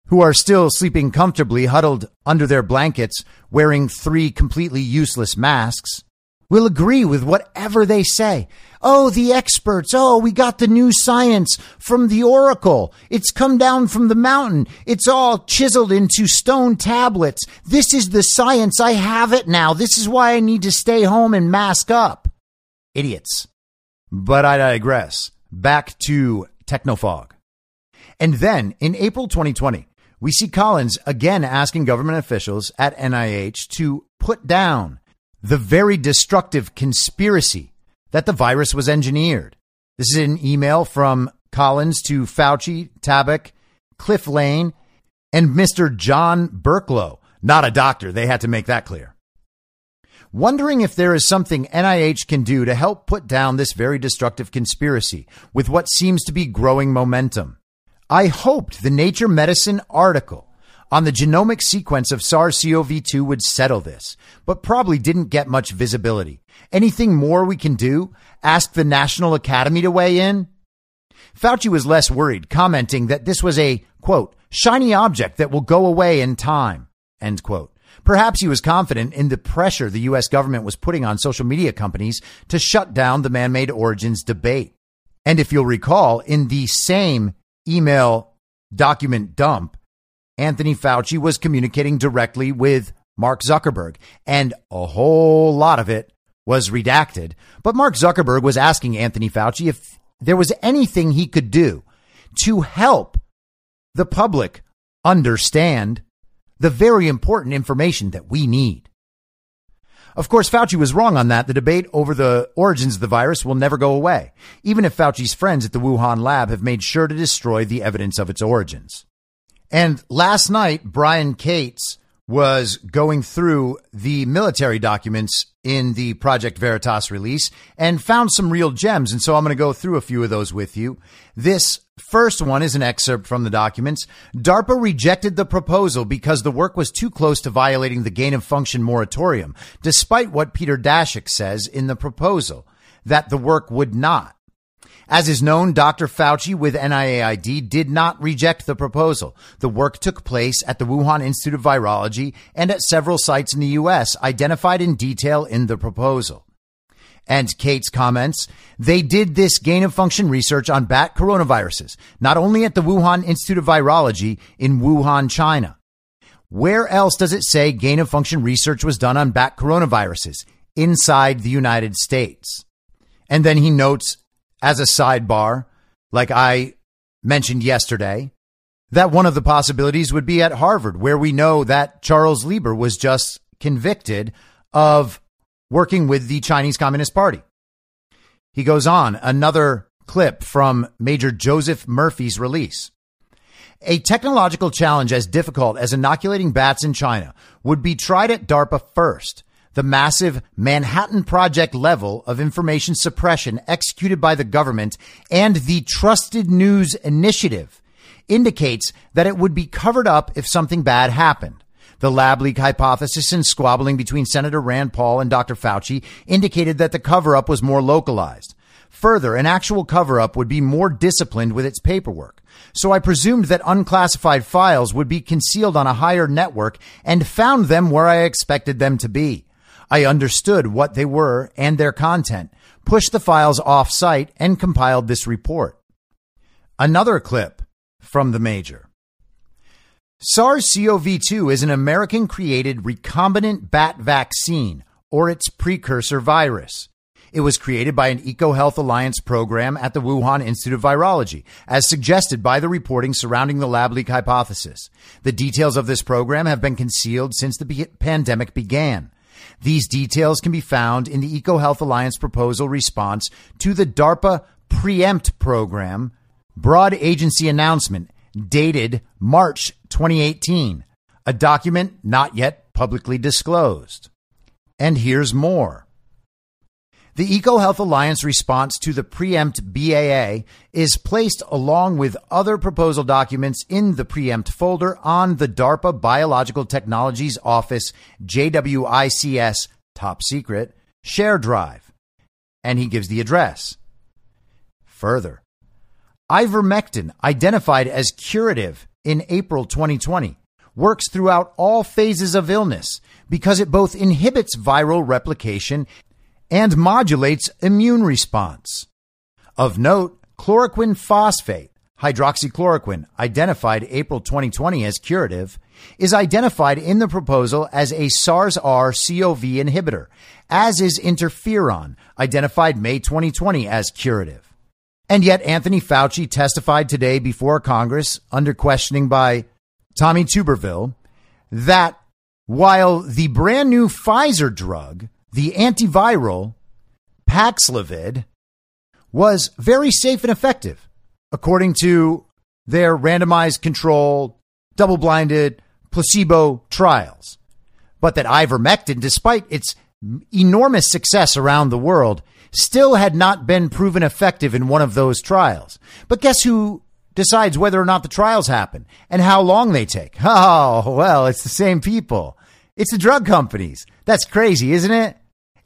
who are still sleeping comfortably huddled under their blankets wearing three completely useless masks will agree with whatever they say. Oh, the experts. Oh, we got the new science from the oracle. It's come down from the mountain. It's all chiseled into stone tablets. This is the science. I have it now. This is why I need to stay home and mask up. Idiots. But I digress. Back to Technofog. And then in April 2020, we see Collins again asking government officials at NIH to put down the very destructive conspiracy that the virus was engineered. This is an email from Collins to Fauci, Tabak, Cliff Lane, and Mr. John Burklow. Not a doctor. They had to make that clear. Wondering if there is something NIH can do to help put down this very destructive conspiracy with what seems to be growing momentum. I hoped the Nature Medicine article on the genomic sequence of SARS CoV 2 would settle this, but probably didn't get much visibility. Anything more we can do? Ask the National Academy to weigh in? Fauci was less worried, commenting that this was a, quote, shiny object that will go away in time, end quote. Perhaps he was confident in the pressure the U.S. government was putting on social media companies to shut down the man made origins debate. And if you'll recall, in the same email document dump, Anthony Fauci was communicating directly with Mark Zuckerberg, and a whole lot of it was redacted. But Mark Zuckerberg was asking Anthony Fauci if there was anything he could do to help the public understand the very important information that we need. Of course, Fauci was wrong on that. The debate over the origins of the virus will never go away, even if Fauci's friends at the Wuhan lab have made sure to destroy the evidence of its origins. And last night, Brian Cates was going through the military documents in the Project Veritas release and found some real gems. And so I'm going to go through a few of those with you. This first one is an excerpt from the documents. DARPA rejected the proposal because the work was too close to violating the gain of function moratorium, despite what Peter Daszak says in the proposal that the work would not. As is known, Dr. Fauci with NIAID did not reject the proposal. The work took place at the Wuhan Institute of Virology and at several sites in the U.S. identified in detail in the proposal. And Kate's comments, they did this gain of function research on bat coronaviruses, not only at the Wuhan Institute of Virology in Wuhan, China. Where else does it say gain of function research was done on bat coronaviruses? Inside the United States. And then he notes as a sidebar, like I mentioned yesterday, that one of the possibilities would be at Harvard, where we know that Charles Lieber was just convicted of working with the Chinese Communist Party. He goes on, another clip from Major Joseph Murphy's release. A technological challenge as difficult as inoculating bats in China would be tried at DARPA first. The massive Manhattan Project level of information suppression executed by the government and the Trusted News Initiative indicates that it would be covered up if something bad happened. The lab leak hypothesis and squabbling between Senator Rand Paul and Dr. Fauci indicated that the cover up was more localized. Further, an actual cover up would be more disciplined with its paperwork. So I presumed that unclassified files would be concealed on a higher network and found them where I expected them to be. I understood what they were and their content, pushed the files off site, and compiled this report. Another clip from the major. SARS CoV 2 is an American created recombinant bat vaccine, or its precursor virus. It was created by an EcoHealth Alliance program at the Wuhan Institute of Virology, as suggested by the reporting surrounding the lab leak hypothesis. The details of this program have been concealed since the pandemic began. These details can be found in the EcoHealth Alliance proposal response to the DARPA Preempt program broad agency announcement dated March 2018, a document not yet publicly disclosed. And here's more. The EcoHealth Alliance response to the preempt BAA is placed along with other proposal documents in the preempt folder on the DARPA Biological Technologies Office JWICS top secret share drive. And he gives the address. Further, ivermectin, identified as curative in April 2020, works throughout all phases of illness because it both inhibits viral replication and modulates immune response. Of note, chloroquine phosphate, hydroxychloroquine, identified April 2020 as curative, is identified in the proposal as a SARS-R-CoV inhibitor, as is interferon, identified May 2020 as curative. And yet, Anthony Fauci testified today before Congress under questioning by Tommy Tuberville that while the brand new Pfizer drug, the antiviral Paxlovid, was very safe and effective, according to their randomized controlled, double blinded, placebo trials. But that ivermectin, despite its enormous success around the world, still had not been proven effective in one of those trials. But guess who decides whether or not the trials happen and how long they take? Oh, well, it's the same people. It's the drug companies. That's crazy, isn't it?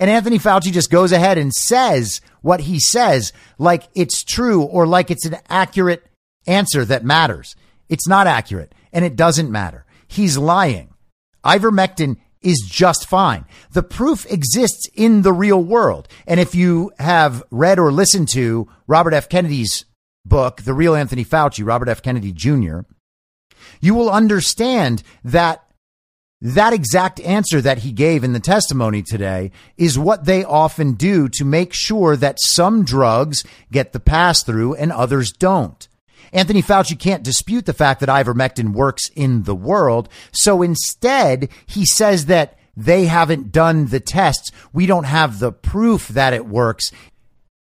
And Anthony Fauci just goes ahead and says what he says like it's true or like it's an accurate answer that matters. It's not accurate and it doesn't matter. He's lying. Ivermectin is just fine. The proof exists in the real world. And if you have read or listened to Robert F. Kennedy's book, The Real Anthony Fauci, Robert F. Kennedy Jr., you will understand that that exact answer that he gave in the testimony today is what they often do to make sure that some drugs get the pass through and others don't. Anthony Fauci can't dispute the fact that ivermectin works in the world. So instead, he says that they haven't done the tests. We don't have the proof that it works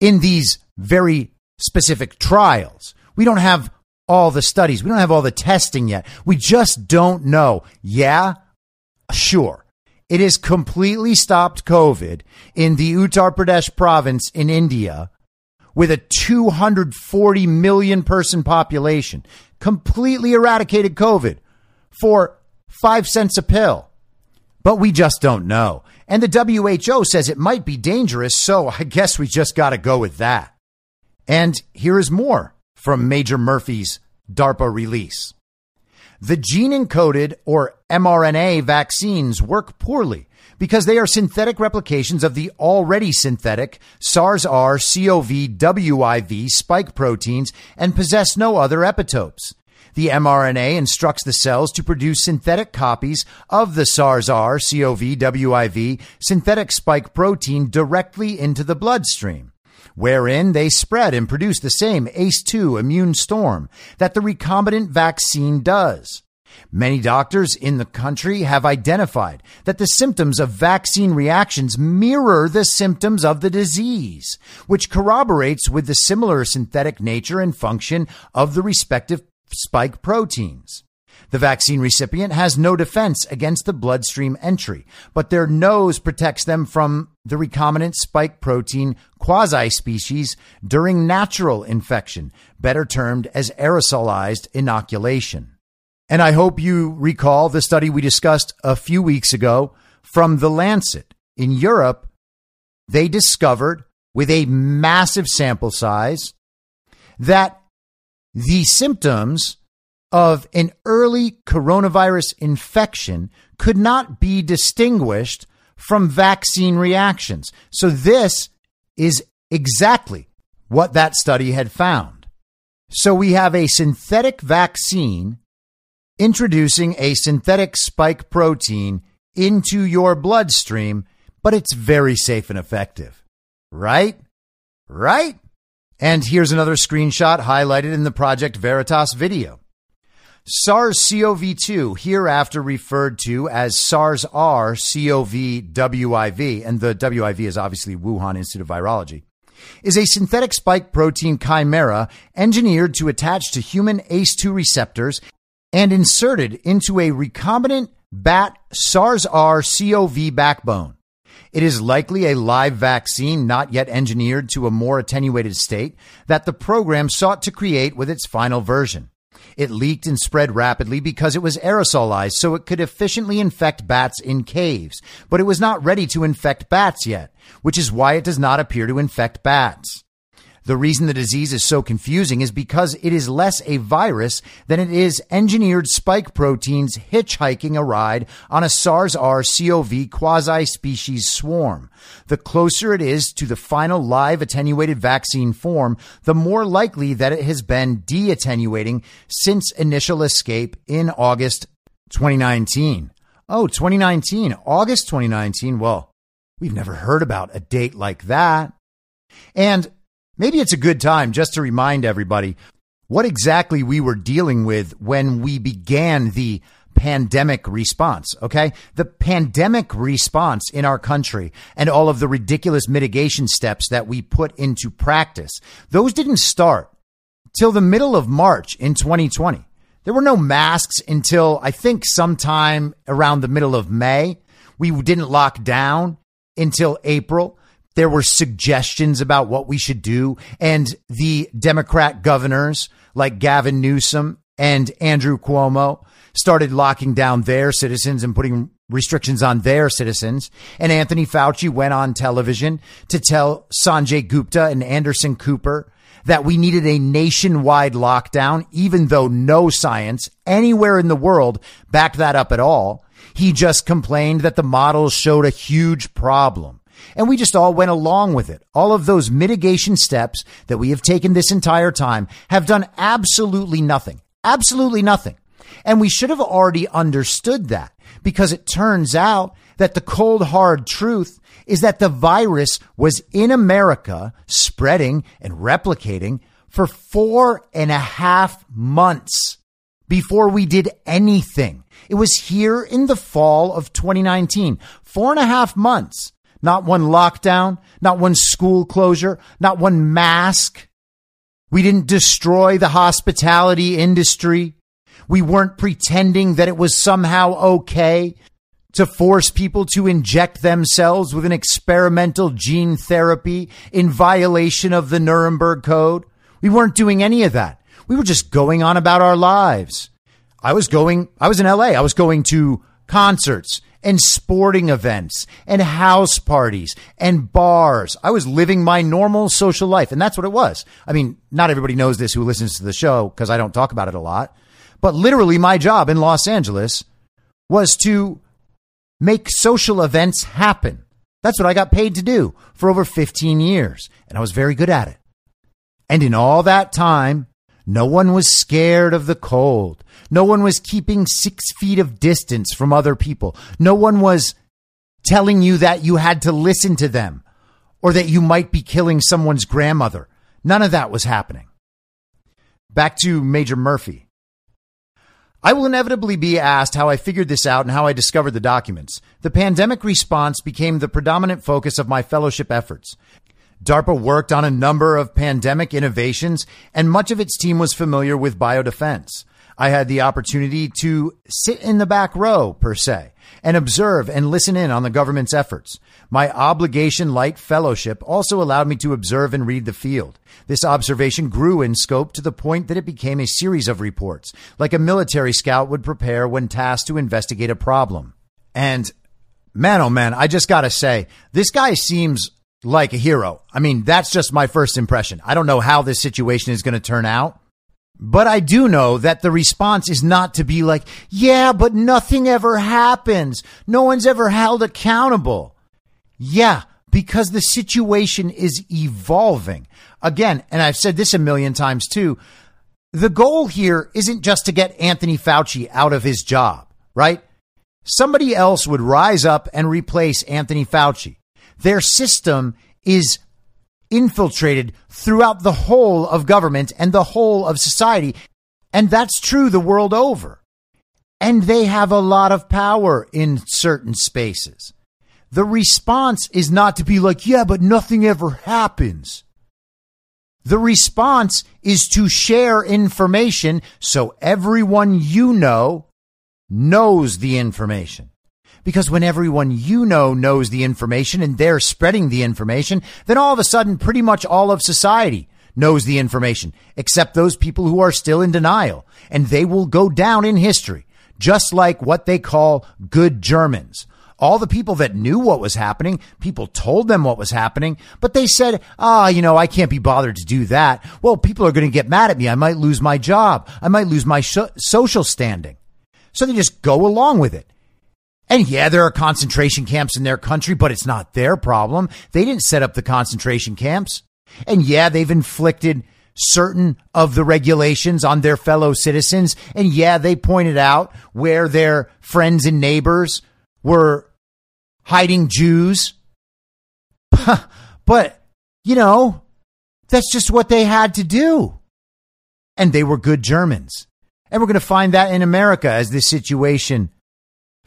in these very specific trials. We don't have all the studies. We don't have all the testing yet. We just don't know. Yeah, sure. It has completely stopped COVID in the Uttar Pradesh province in India with a 240 million person population, completely eradicated COVID for five cents a pill. But we just don't know. And the WHO says it might be dangerous, so I guess we just got to go with that. And here is more from Major Murphy's DARPA release. The gene encoded or mRNA vaccines work poorly because they are synthetic replications of the already synthetic SARS-R CoV WIV spike proteins and possess no other epitopes. The mRNA instructs the cells to produce synthetic copies of the SARS-R CoV WIV synthetic spike protein directly into the bloodstream wherein they spread and produce the same ACE2 immune storm that the recombinant vaccine does. Many doctors in the country have identified that the symptoms of vaccine reactions mirror the symptoms of the disease, which corroborates with the similar synthetic nature and function of the respective spike proteins. The vaccine recipient has no defense against the bloodstream entry, but their nose protects them from the recombinant spike protein quasi species during natural infection, better termed as aerosolized inoculation. And I hope you recall the study we discussed a few weeks ago from The Lancet. In Europe, they discovered with a massive sample size that the symptoms of an early coronavirus infection could not be distinguished from vaccine reactions. So, this is exactly what that study had found. So, we have a synthetic vaccine introducing a synthetic spike protein into your bloodstream, but it's very safe and effective. Right? Right? And here's another screenshot highlighted in the Project Veritas video. SARS CoV 2, hereafter referred to as SARS R CoV WIV, and the WIV is obviously Wuhan Institute of Virology, is a synthetic spike protein chimera engineered to attach to human ACE2 receptors and inserted into a recombinant bat SARS R CoV backbone. It is likely a live vaccine not yet engineered to a more attenuated state that the program sought to create with its final version. It leaked and spread rapidly because it was aerosolized so it could efficiently infect bats in caves, but it was not ready to infect bats yet, which is why it does not appear to infect bats. The reason the disease is so confusing is because it is less a virus than it is engineered spike proteins hitchhiking a ride on a SARS-R CoV quasi-species swarm. The closer it is to the final live attenuated vaccine form, the more likely that it has been de-attenuating since initial escape in August 2019. Oh, 2019, August 2019. Well, we've never heard about a date like that. And Maybe it's a good time just to remind everybody what exactly we were dealing with when we began the pandemic response. Okay. The pandemic response in our country and all of the ridiculous mitigation steps that we put into practice, those didn't start till the middle of March in 2020. There were no masks until I think sometime around the middle of May. We didn't lock down until April. There were suggestions about what we should do. And the Democrat governors like Gavin Newsom and Andrew Cuomo started locking down their citizens and putting restrictions on their citizens. And Anthony Fauci went on television to tell Sanjay Gupta and Anderson Cooper that we needed a nationwide lockdown, even though no science anywhere in the world backed that up at all. He just complained that the models showed a huge problem. And we just all went along with it. All of those mitigation steps that we have taken this entire time have done absolutely nothing. Absolutely nothing. And we should have already understood that because it turns out that the cold hard truth is that the virus was in America spreading and replicating for four and a half months before we did anything. It was here in the fall of 2019, four and a half months not one lockdown, not one school closure, not one mask. We didn't destroy the hospitality industry. We weren't pretending that it was somehow okay to force people to inject themselves with an experimental gene therapy in violation of the Nuremberg Code. We weren't doing any of that. We were just going on about our lives. I was going, I was in LA. I was going to concerts and sporting events and house parties and bars. I was living my normal social life. And that's what it was. I mean, not everybody knows this who listens to the show because I don't talk about it a lot. But literally, my job in Los Angeles was to make social events happen. That's what I got paid to do for over 15 years, and I was very good at it. And in all that time, no one was scared of the cold. No one was keeping six feet of distance from other people. No one was telling you that you had to listen to them or that you might be killing someone's grandmother. None of that was happening. Back to Major Murphy. I will inevitably be asked how I figured this out and how I discovered the documents. The pandemic response became the predominant focus of my fellowship efforts. DARPA worked on a number of pandemic innovations, and much of its team was familiar with biodefense. I had the opportunity to sit in the back row, per se, and observe and listen in on the government's efforts. My obligation light fellowship also allowed me to observe and read the field. This observation grew in scope to the point that it became a series of reports, like a military scout would prepare when tasked to investigate a problem. And man, oh man, I just gotta say, this guy seems like a hero. I mean, that's just my first impression. I don't know how this situation is going to turn out. But I do know that the response is not to be like, yeah, but nothing ever happens. No one's ever held accountable. Yeah, because the situation is evolving. Again, and I've said this a million times too. The goal here isn't just to get Anthony Fauci out of his job, right? Somebody else would rise up and replace Anthony Fauci. Their system is infiltrated throughout the whole of government and the whole of society. And that's true the world over. And they have a lot of power in certain spaces. The response is not to be like, yeah, but nothing ever happens. The response is to share information so everyone you know knows the information. Because when everyone you know knows the information and they're spreading the information, then all of a sudden pretty much all of society knows the information, except those people who are still in denial. And they will go down in history, just like what they call good Germans. All the people that knew what was happening, people told them what was happening, but they said, ah, oh, you know, I can't be bothered to do that. Well, people are going to get mad at me. I might lose my job. I might lose my sh- social standing. So they just go along with it. And yeah, there are concentration camps in their country, but it's not their problem. They didn't set up the concentration camps. And yeah, they've inflicted certain of the regulations on their fellow citizens. And yeah, they pointed out where their friends and neighbors were hiding Jews. but, you know, that's just what they had to do. And they were good Germans. And we're going to find that in America as this situation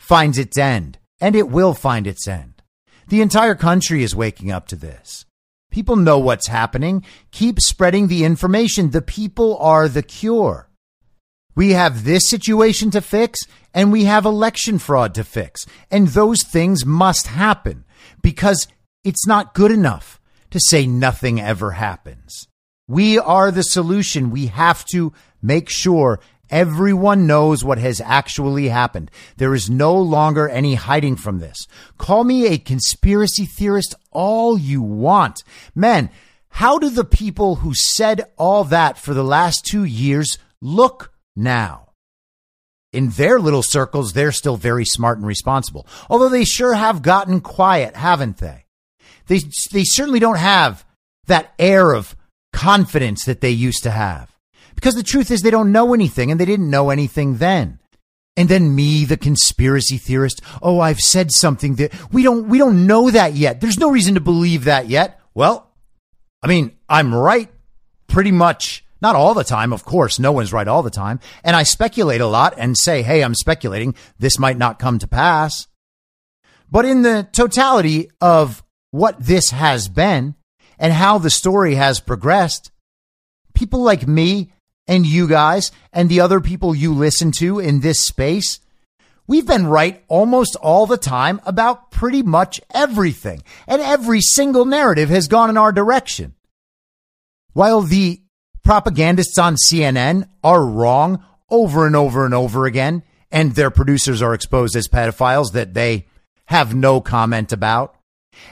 finds its end, and it will find its end. The entire country is waking up to this. People know what's happening. Keep spreading the information. The people are the cure. We have this situation to fix and we have election fraud to fix. And those things must happen because it's not good enough to say nothing ever happens. We are the solution. We have to make sure Everyone knows what has actually happened. There is no longer any hiding from this. Call me a conspiracy theorist all you want. Men, how do the people who said all that for the last two years look now? In their little circles, they're still very smart and responsible. Although they sure have gotten quiet, haven't they? They, they certainly don't have that air of confidence that they used to have. Because the truth is they don't know anything and they didn't know anything then. And then me, the conspiracy theorist. Oh, I've said something that we don't, we don't know that yet. There's no reason to believe that yet. Well, I mean, I'm right pretty much. Not all the time, of course. No one's right all the time. And I speculate a lot and say, Hey, I'm speculating. This might not come to pass. But in the totality of what this has been and how the story has progressed, people like me and you guys and the other people you listen to in this space, we've been right almost all the time about pretty much everything. And every single narrative has gone in our direction. While the propagandists on CNN are wrong over and over and over again, and their producers are exposed as pedophiles that they have no comment about.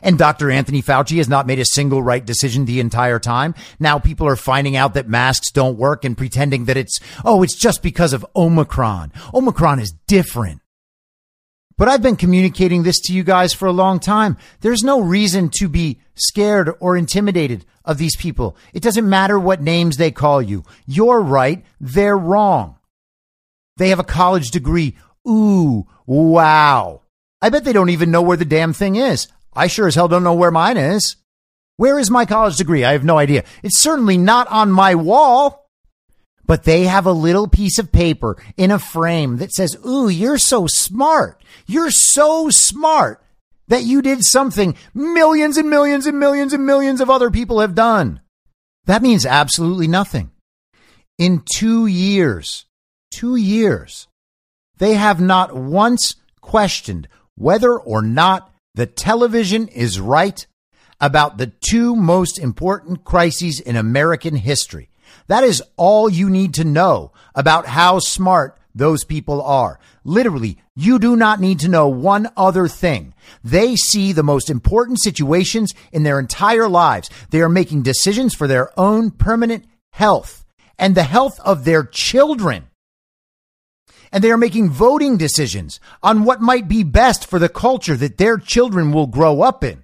And Dr. Anthony Fauci has not made a single right decision the entire time. Now people are finding out that masks don't work and pretending that it's, oh, it's just because of Omicron. Omicron is different. But I've been communicating this to you guys for a long time. There's no reason to be scared or intimidated of these people. It doesn't matter what names they call you. You're right. They're wrong. They have a college degree. Ooh, wow. I bet they don't even know where the damn thing is. I sure as hell don't know where mine is. Where is my college degree? I have no idea. It's certainly not on my wall. But they have a little piece of paper in a frame that says, Ooh, you're so smart. You're so smart that you did something millions and millions and millions and millions of other people have done. That means absolutely nothing. In two years, two years, they have not once questioned whether or not the television is right about the two most important crises in American history. That is all you need to know about how smart those people are. Literally, you do not need to know one other thing. They see the most important situations in their entire lives. They are making decisions for their own permanent health and the health of their children. And they are making voting decisions on what might be best for the culture that their children will grow up in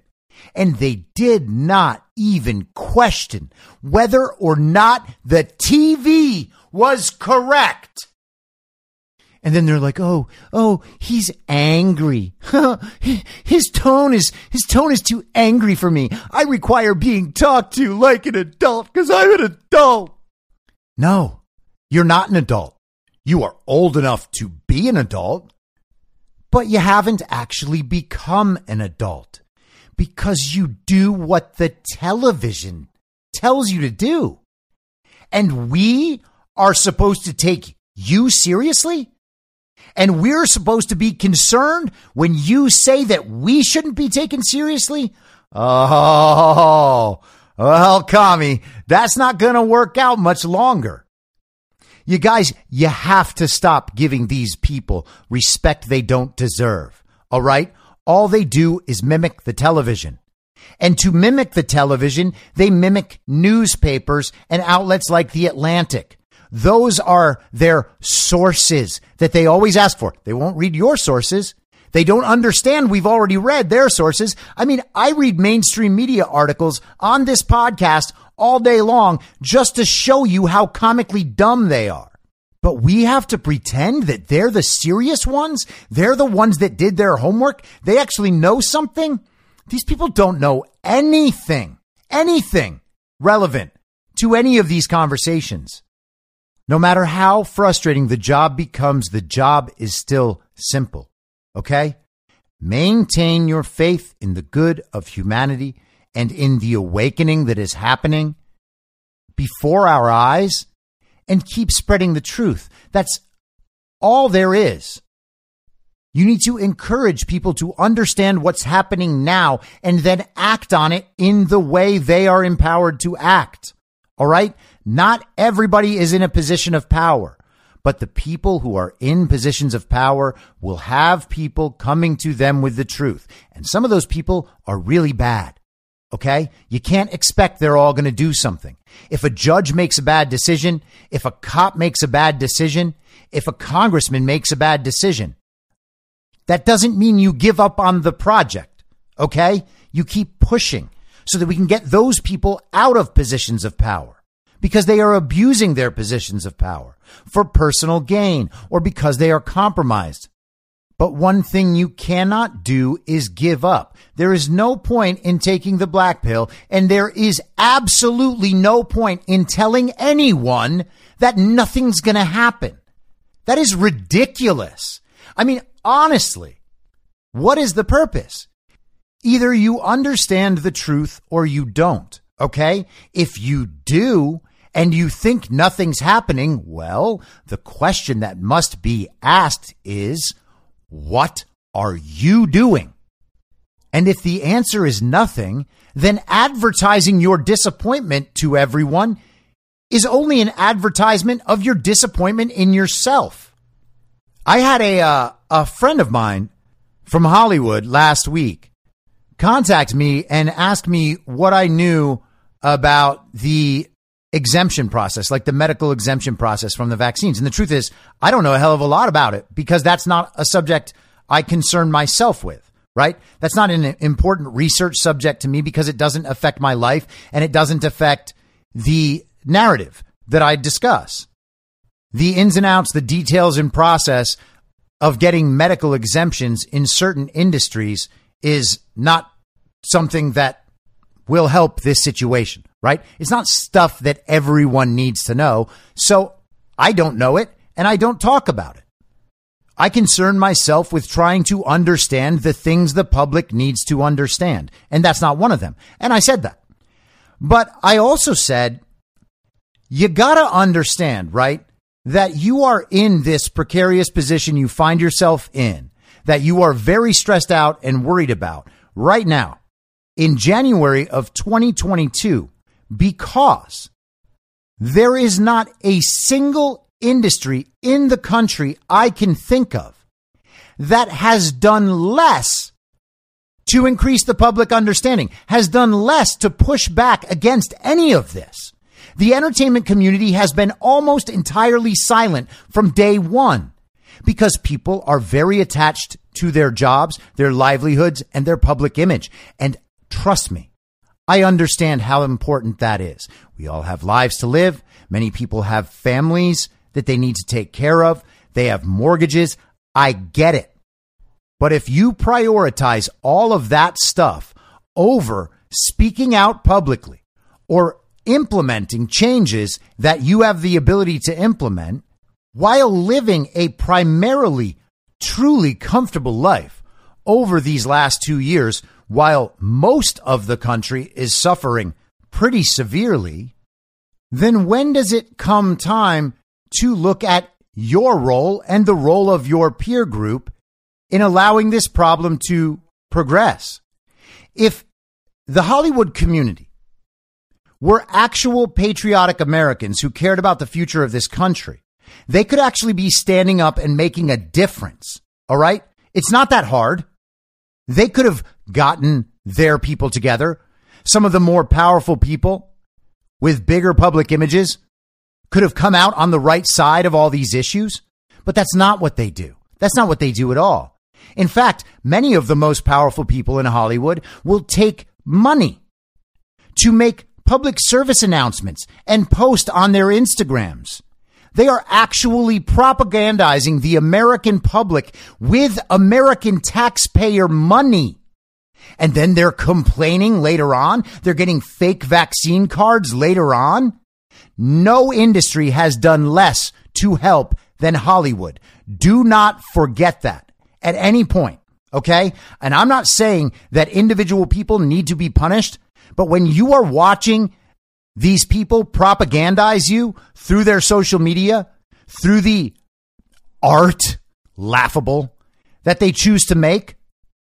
and they did not even question whether or not the TV was correct. And then they're like, "Oh, oh, he's angry. his tone is his tone is too angry for me. I require being talked to like an adult because I'm an adult." No, you're not an adult. You are old enough to be an adult, but you haven't actually become an adult because you do what the television tells you to do. And we are supposed to take you seriously? And we're supposed to be concerned when you say that we shouldn't be taken seriously? Oh, well, Kami, that's not going to work out much longer. You guys, you have to stop giving these people respect they don't deserve. All right? all they do is mimic the television. And to mimic the television, they mimic newspapers and outlets like The Atlantic. Those are their sources that they always ask for. They won't read your sources. They don't understand we've already read their sources. I mean, I read mainstream media articles on this podcast all day long just to show you how comically dumb they are. But we have to pretend that they're the serious ones. They're the ones that did their homework. They actually know something. These people don't know anything, anything relevant to any of these conversations. No matter how frustrating the job becomes, the job is still simple. Okay? Maintain your faith in the good of humanity and in the awakening that is happening before our eyes and keep spreading the truth. That's all there is. You need to encourage people to understand what's happening now and then act on it in the way they are empowered to act. All right? Not everybody is in a position of power, but the people who are in positions of power will have people coming to them with the truth. And some of those people are really bad. Okay? You can't expect they're all going to do something. If a judge makes a bad decision, if a cop makes a bad decision, if a congressman makes a bad decision, that doesn't mean you give up on the project. Okay? You keep pushing so that we can get those people out of positions of power because they are abusing their positions of power for personal gain or because they are compromised. But one thing you cannot do is give up. There is no point in taking the black pill, and there is absolutely no point in telling anyone that nothing's going to happen. That is ridiculous. I mean, honestly, what is the purpose? Either you understand the truth or you don't. Okay. If you do, and you think nothing's happening, well, the question that must be asked is, what are you doing? And if the answer is nothing, then advertising your disappointment to everyone is only an advertisement of your disappointment in yourself. I had a uh, a friend of mine from Hollywood last week contact me and ask me what I knew about the exemption process, like the medical exemption process from the vaccines. And the truth is, I don't know a hell of a lot about it because that's not a subject I concern myself with, right? That's not an important research subject to me because it doesn't affect my life and it doesn't affect the narrative that I discuss. The ins and outs, the details and process of getting medical exemptions in certain industries is not something that will help this situation, right? It's not stuff that everyone needs to know. So I don't know it and I don't talk about it. I concern myself with trying to understand the things the public needs to understand. And that's not one of them. And I said that. But I also said, you gotta understand, right? That you are in this precarious position you find yourself in, that you are very stressed out and worried about right now in January of 2022 because there is not a single industry in the country I can think of that has done less to increase the public understanding, has done less to push back against any of this. The entertainment community has been almost entirely silent from day one because people are very attached to their jobs, their livelihoods, and their public image. And trust me, I understand how important that is. We all have lives to live. Many people have families that they need to take care of. They have mortgages. I get it. But if you prioritize all of that stuff over speaking out publicly or implementing changes that you have the ability to implement while living a primarily truly comfortable life over these last two years, while most of the country is suffering pretty severely, then when does it come time to look at your role and the role of your peer group in allowing this problem to progress? If the Hollywood community were actual patriotic Americans who cared about the future of this country, they could actually be standing up and making a difference. All right. It's not that hard. They could have gotten their people together. Some of the more powerful people with bigger public images could have come out on the right side of all these issues, but that's not what they do. That's not what they do at all. In fact, many of the most powerful people in Hollywood will take money to make public service announcements and post on their Instagrams. They are actually propagandizing the American public with American taxpayer money. And then they're complaining later on. They're getting fake vaccine cards later on. No industry has done less to help than Hollywood. Do not forget that at any point. Okay. And I'm not saying that individual people need to be punished. But when you are watching these people propagandize you through their social media, through the art, laughable, that they choose to make,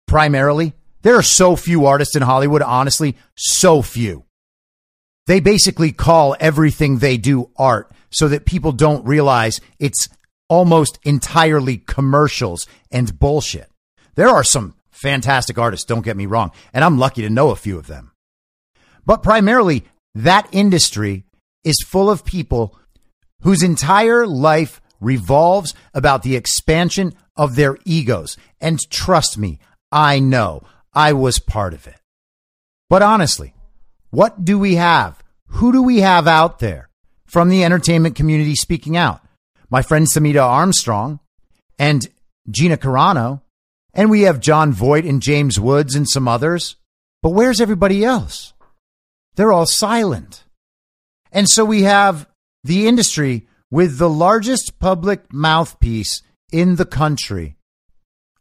primarily, there are so few artists in Hollywood, honestly, so few. They basically call everything they do art so that people don't realize it's almost entirely commercials and bullshit. There are some fantastic artists, don't get me wrong, and I'm lucky to know a few of them. But primarily, that industry is full of people whose entire life revolves about the expansion of their egos. And trust me, I know I was part of it. But honestly, what do we have? Who do we have out there from the entertainment community speaking out? My friend Samita Armstrong and Gina Carano, and we have Jon Voight and James Woods and some others. But where's everybody else? They're all silent. And so we have the industry with the largest public mouthpiece in the country,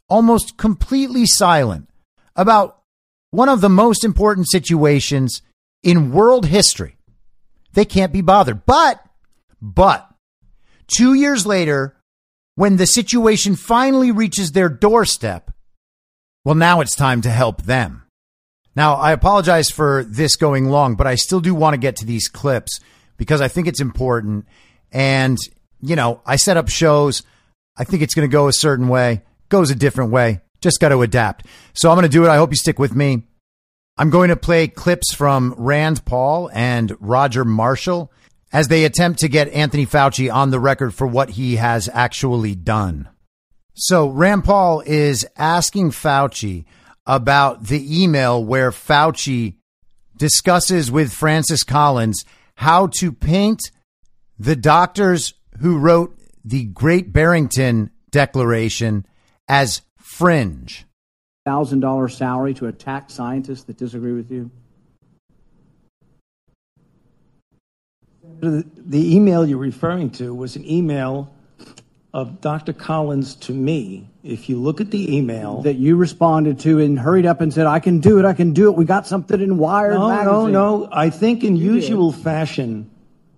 almost completely silent about one of the most important situations in world history. They can't be bothered. But, but, two years later, when the situation finally reaches their doorstep, well, now it's time to help them. Now, I apologize for this going long, but I still do want to get to these clips because I think it's important. And, you know, I set up shows. I think it's going to go a certain way, goes a different way. Just got to adapt. So I'm going to do it. I hope you stick with me. I'm going to play clips from Rand Paul and Roger Marshall as they attempt to get Anthony Fauci on the record for what he has actually done. So Rand Paul is asking Fauci about the email where Fauci discusses with Francis Collins how to paint the doctors who wrote the Great Barrington Declaration as fringe. Thousand dollar salary to attack scientists that disagree with you? The, the email you're referring to was an email of Dr. Collins to me. If you look at the email, that you responded to and hurried up and said, "I can do it. I can do it. We got something in Wired no, magazine." no, no. I think in usual fashion,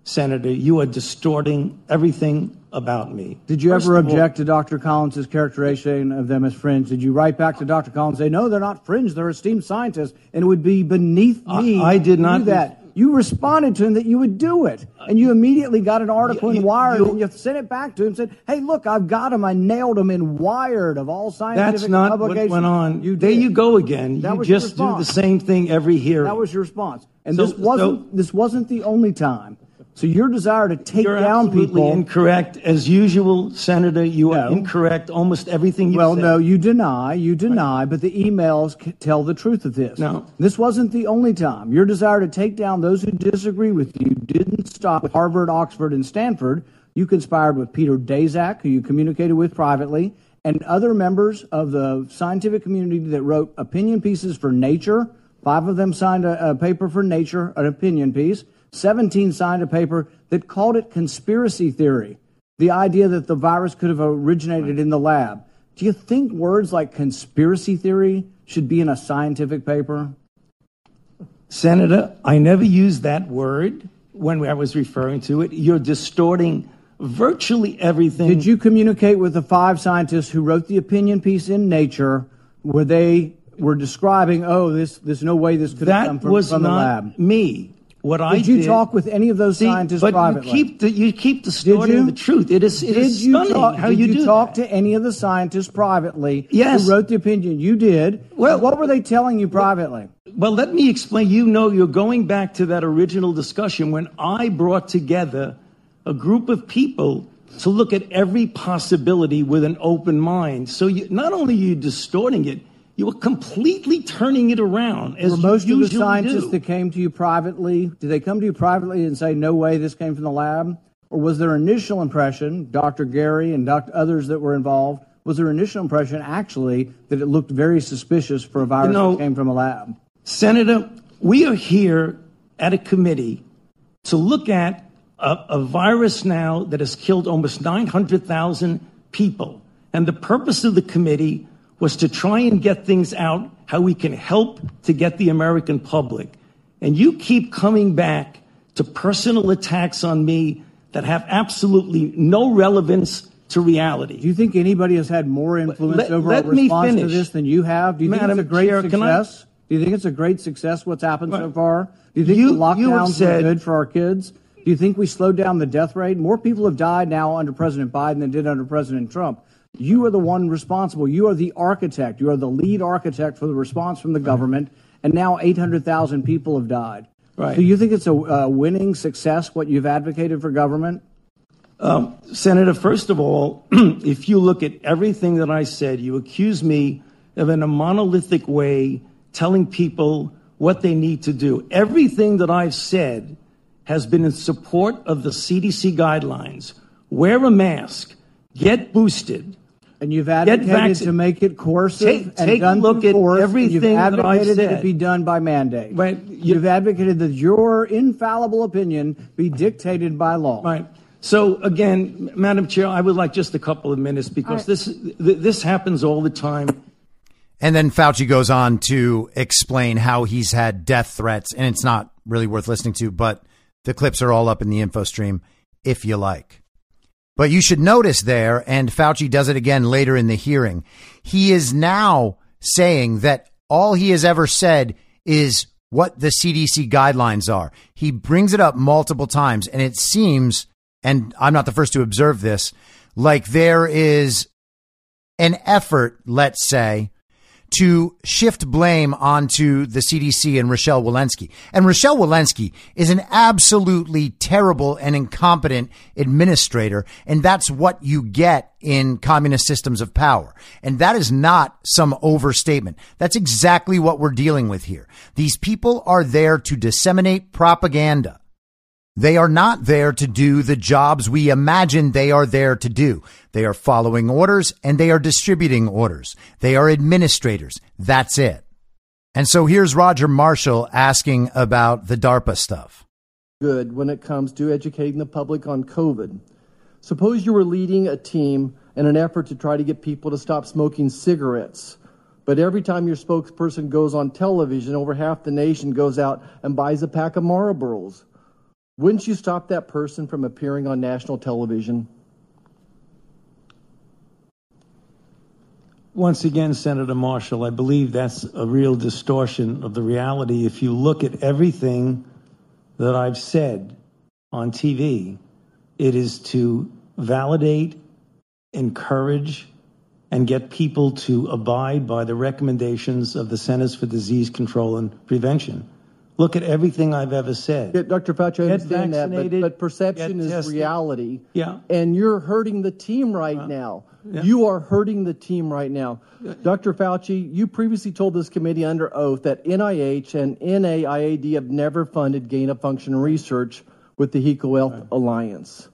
Senator, you are distorting everything about me. Did you First ever of all- object to Dr. Collins' characterization of them as fringe? Did you write back to Dr. Collins and say, "No, they're not fringe. They're esteemed scientists," and it would be beneath me. I did to not- do that. You responded to him that you would do it, and you immediately got an article You- in Wired, you- and you sent it back to him. and Said, "Hey, look, I've got him. I nailed him in Wired of all scientific That's not what publications." went on. You there did. you go again. That you just do the same thing every hearing. That was your response, and So- this wasn't so- this wasn't the only time. So your desire to take You're down people. incorrect. As usual, Senator, you are incorrect. Almost everything you well, said. no, you deny, you deny, but the emails c- tell the truth of this. No. This wasn't the only time. Your desire to take down those who disagree with you didn't stop at Harvard, Oxford, and Stanford. You conspired with Peter Daszak, who you communicated with privately, and other members of the scientific community that wrote opinion pieces for Nature. Five of them signed a, a paper for Nature, an opinion piece. 17 signed a paper that called it conspiracy theory the idea that the virus could have originated in the lab. Do you think words like conspiracy theory should be in a scientific paper? Senator, I never used that word when I was referring to it. You're distorting virtually everything. Did you communicate with the five scientists who wrote the opinion piece in Nature where they were describing, oh, this, there's no way this could have come That from, was from the not lab? me. What I Did you did, talk with any of those See, scientists but privately? you keep the, you keep distorting you? the truth. It is it did is you stunning talk, how did you, you, talk that. to any of the scientists privately Yes. who wrote the opinion? You did. Well- what were they telling you privately? Well, let me explain. You know, you're going back to that original discussion when I brought together a group of people to look at every possibility with an open mind. So you, not only are you distorting it, you are completely turning it around as Were most you of the scientists do. that came to you privately, did they come to you privately and say, no way this came from the lab? Or was their initial impression, Dr. Garry and Dr. others that were involved, was their initial impression actually that it looked very suspicious for a virus know- that came from a lab? Senator, we are here at a committee to look at a, a virus now that has killed almost 900,000 people. And the purpose of the committee was to try and get things out how we can help to get the American public. And you keep coming back to personal attacks on me that have absolutely no relevance to reality. Do you think anybody has had more influence let- over let a response to this than you have? Do you think it's a great Chair, success? Do you think it's a great success what's happened so far? Do you think You- the lockdowns said- were good for our kids? Do you think we slowed down the death rate? More people have died now under President Biden than did under President Trump. You are the one responsible. You are the architect. You are the lead architect for the response from the government. And now 800,000 people have died. Right. Do you think it's a uh, winning success what you've advocated for government? Senator, first of all, if you look at everything that I said, you accuse me of in a monolithic way telling people what they need to do. Everything that I've said has been in support of the CDC guidelines. Wear a mask, get boosted. And you've advocated vaccin- to make it coercive Take- and take a look through at force, and everything you've that I've advocated that said. it be done by mandate. Right. You've advocated that your infallible opinion be dictated by law. Right. So again, Madam Chair, I would like just a couple of minutes because this th- this happens all the time. And then Fauci goes on to explain how he's had death threats, and it's not really worth listening to, but the clips are all up in the info stream if you like. But you should notice there, and Fauci does it again later in the hearing, he is now saying that all he has ever said is what the CDC guidelines are. He brings it up multiple times, and it seems, and I'm not the first to observe this, like there is an effort, let's say, to shift blame onto the CDC and Rochelle Walensky. And Rochelle Walensky is an absolutely terrible and incompetent administrator. And that's what you get in communist systems of power. And that is not some overstatement. That's exactly what we're dealing with here. These people are there to disseminate propaganda. They are not there to do the jobs we imagine they are there to do. They are following orders and they are distributing orders. They are administrators. That's it. And so here's Roger Marshall asking about the DARPA stuff. Good when it comes to educating the public on COVID. Suppose you were leading a team in an effort to try to get people to stop smoking cigarettes. But every time your spokesperson goes on television, over half the nation goes out and buys a pack of Marlboros. Wouldn't you stop that person from appearing on national television? Once again, Senator Marshall, I believe that's a real distortion of the reality. If you look at everything that I've said on TV, it is to validate, encourage, and get people to abide by the recommendations of the Centers for Disease Control and Prevention. Look at everything I've ever said. Yeah, Dr. Fauci, I understand that, but, but perception is tested. reality. Yeah. And you're hurting the team right now. yeah. You are hurting the team right now. Dr. Fauci, you previously told this committee under oath that NIH and NIAID have never funded gain of function research with the EcoHealth Alliance.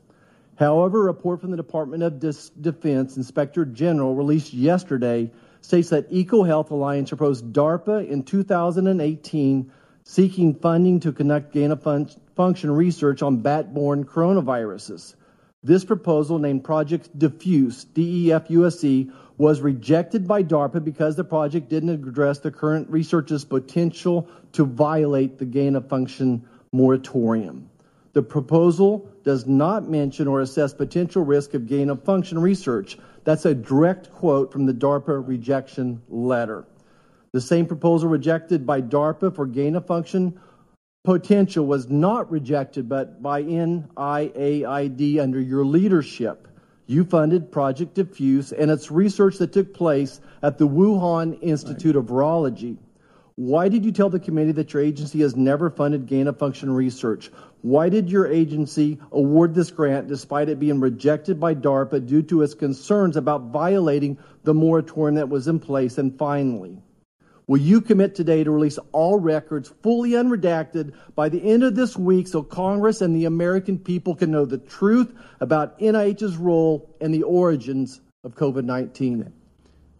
However, a report from the Department of Dis- Defense Inspector General released yesterday states that EcoHealth Alliance proposed DARPA in 2018 seeking funding to conduct gain of fun- function research on bat-borne coronaviruses. This proposal, named Project DEFUSE, D-E-F-U-S-E, was rejected by DARPA because the project didn't address the current research's potential to violate the gain of function moratorium. The proposal does not mention or assess potential risk of gain of function research. That's a direct quote from the DARPA rejection letter. The same proposal rejected by DARPA for gain of function potential was not rejected but by NIAID under your leadership. You funded Project DEFUSE and its research that took place at the Wuhan Institute of Virology. Why did you tell the committee that your agency has never funded gain of function research? Why did your agency award this grant despite it being rejected by DARPA due to its concerns about violating the moratorium that was in place? And finally, Will you commit today to release all records fully unredacted by the end of this week so Congress and the American people can know the truth about NIH's role and the origins of COVID 19?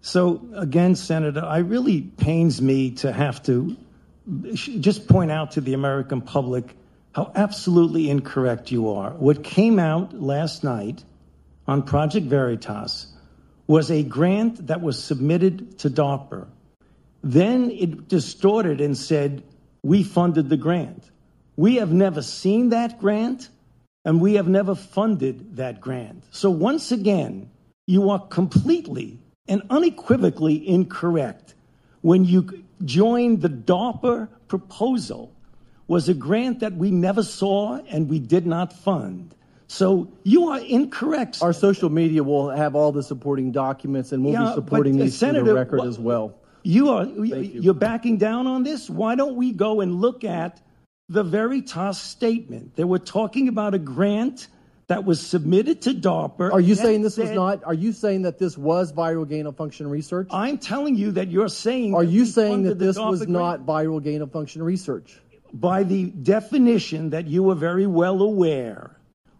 So, again, Senator, I really pains me to have to just point out to the American public how absolutely incorrect you are. What came out last night on Project Veritas was a grant that was submitted to DARPA then it distorted and said, we funded the grant. We have never seen that grant and we have never funded that grant. So once again, you are completely and unequivocally incorrect when you join the DARPA proposal was a grant that we never saw and we did not fund. So you are incorrect. Our social media will have all the supporting documents and we'll Yeah, be supporting these for the Senator, record wha- as well. You are you. you're backing down on this. Why don't we go and look at the Veritas statement? They were talking about a grant that was submitted to DARPA. Are you saying this was not? Are you saying that this was viral gain of function research? I'm telling you that you're saying. Are you saying that this DARPA was grant. not viral gain of function research? by the definition that you are very well aware?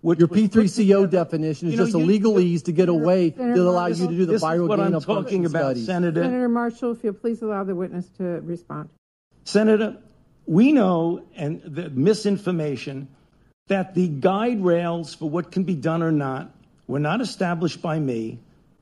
Which Your P3CO together- definition is You know, just a you- legalese to get away that Senator allow you to do the This is viral what gain I'm of talking function about, studies. Senator. Senator Marshall, if you'll please allow the witness to respond. Senator, we know, and the misinformation, that the guide rails for what can be done or not were not established by me.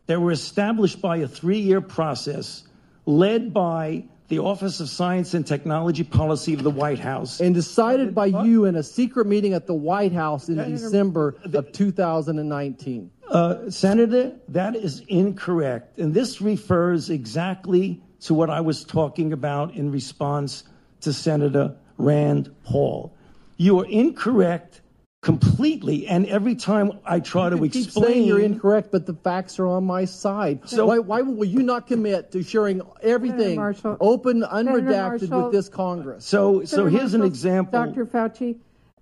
They were established by a three year process led by the Office of Science and Technology Policy of the White House. and decided by you in a secret meeting at the White House in December of 2019. Uh, Senator, that is incorrect. And this refers exactly to what I was talking about in response to Senator Rand Paul. You are incorrect completely. And every time I try to You keep explain, you're incorrect, but the facts are on my side. So- why, why will you not commit to sharing everything Marshall. open, Senator unredacted Marshall. with this Congress? so so Senator here's an example. Dr. Fauci,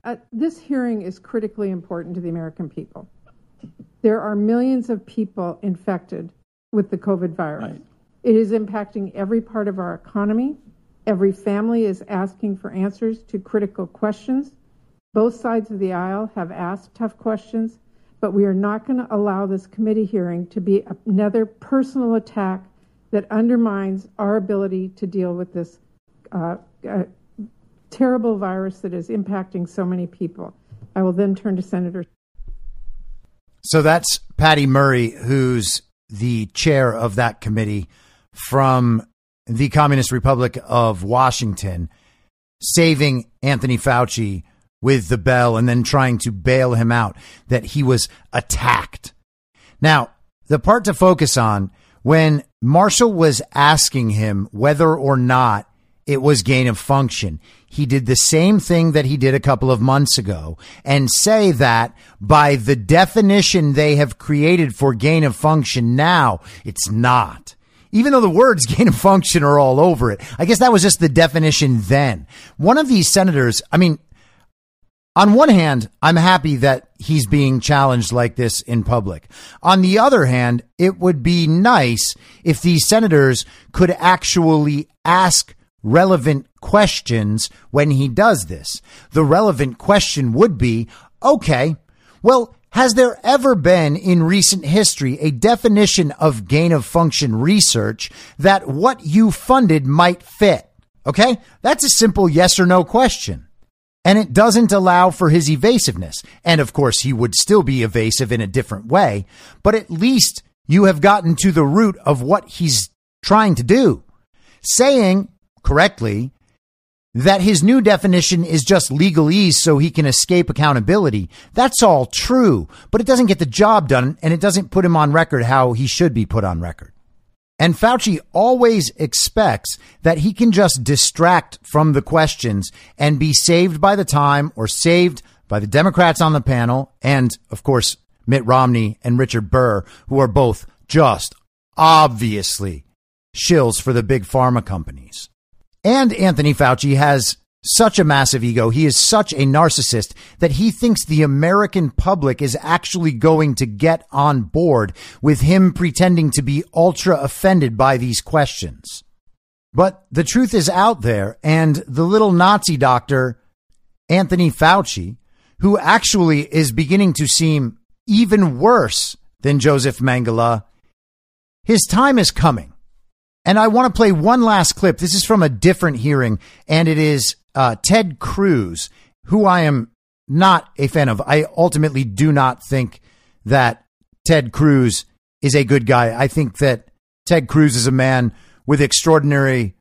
uh, this hearing is critically important to the American people. There are millions of people infected with the COVID virus. Right. It is impacting every part of our economy. Every family is asking for answers to critical questions. Both sides of the aisle have asked tough questions, but we are not going to allow this committee hearing to be another personal attack that undermines our ability to deal with this uh, uh, terrible virus that is impacting so many people. I will then turn to Senator. So that's Patty Murray, who's the chair of that committee from the Communist Republic of Washington, saving Anthony Fauci with the bell and then trying to bail him out that he was attacked. Now, the part to focus on when Marshall was asking him whether or not it was gain of function. He did the same thing that he did a couple of months ago and say that by the definition they have created for gain of function now, it's not. Even though the words gain of function are all over it. I guess that was just the definition then. One of these senators, I mean, on one hand, I'm happy that he's being challenged like this in public. On the other hand, it would be nice if these senators could actually ask relevant questions when he does this. The relevant question would be, okay, well, has there ever been in recent history a definition of gain of function research that what you funded might fit? Okay. That's a simple yes or no question. And it doesn't allow for his evasiveness. And of course, he would still be evasive in a different way, but at least you have gotten to the root of what he's trying to do. Saying correctly that his new definition is just legalese so he can escape accountability. That's all true, but it doesn't get the job done and it doesn't put him on record how he should be put on record. And Fauci always expects that he can just distract from the questions and be saved by the time or saved by the Democrats on the panel and, of course, Mitt Romney and Richard Burr, who are both just obviously shills for the big pharma companies. And Anthony Fauci has such a massive ego. He is such a narcissist that he thinks the American public is actually going to get on board with him pretending to be ultra offended by these questions. But the truth is out there, and the little Nazi doctor, Anthony Fauci, who actually is beginning to seem even worse than Joseph Mengele, his time is coming. And I want to play one last clip. This is from a different hearing, and it is uh, Ted Cruz, who I am not a fan of. I ultimately do not think that Ted Cruz is a good guy. I think that Ted Cruz is a man with extraordinary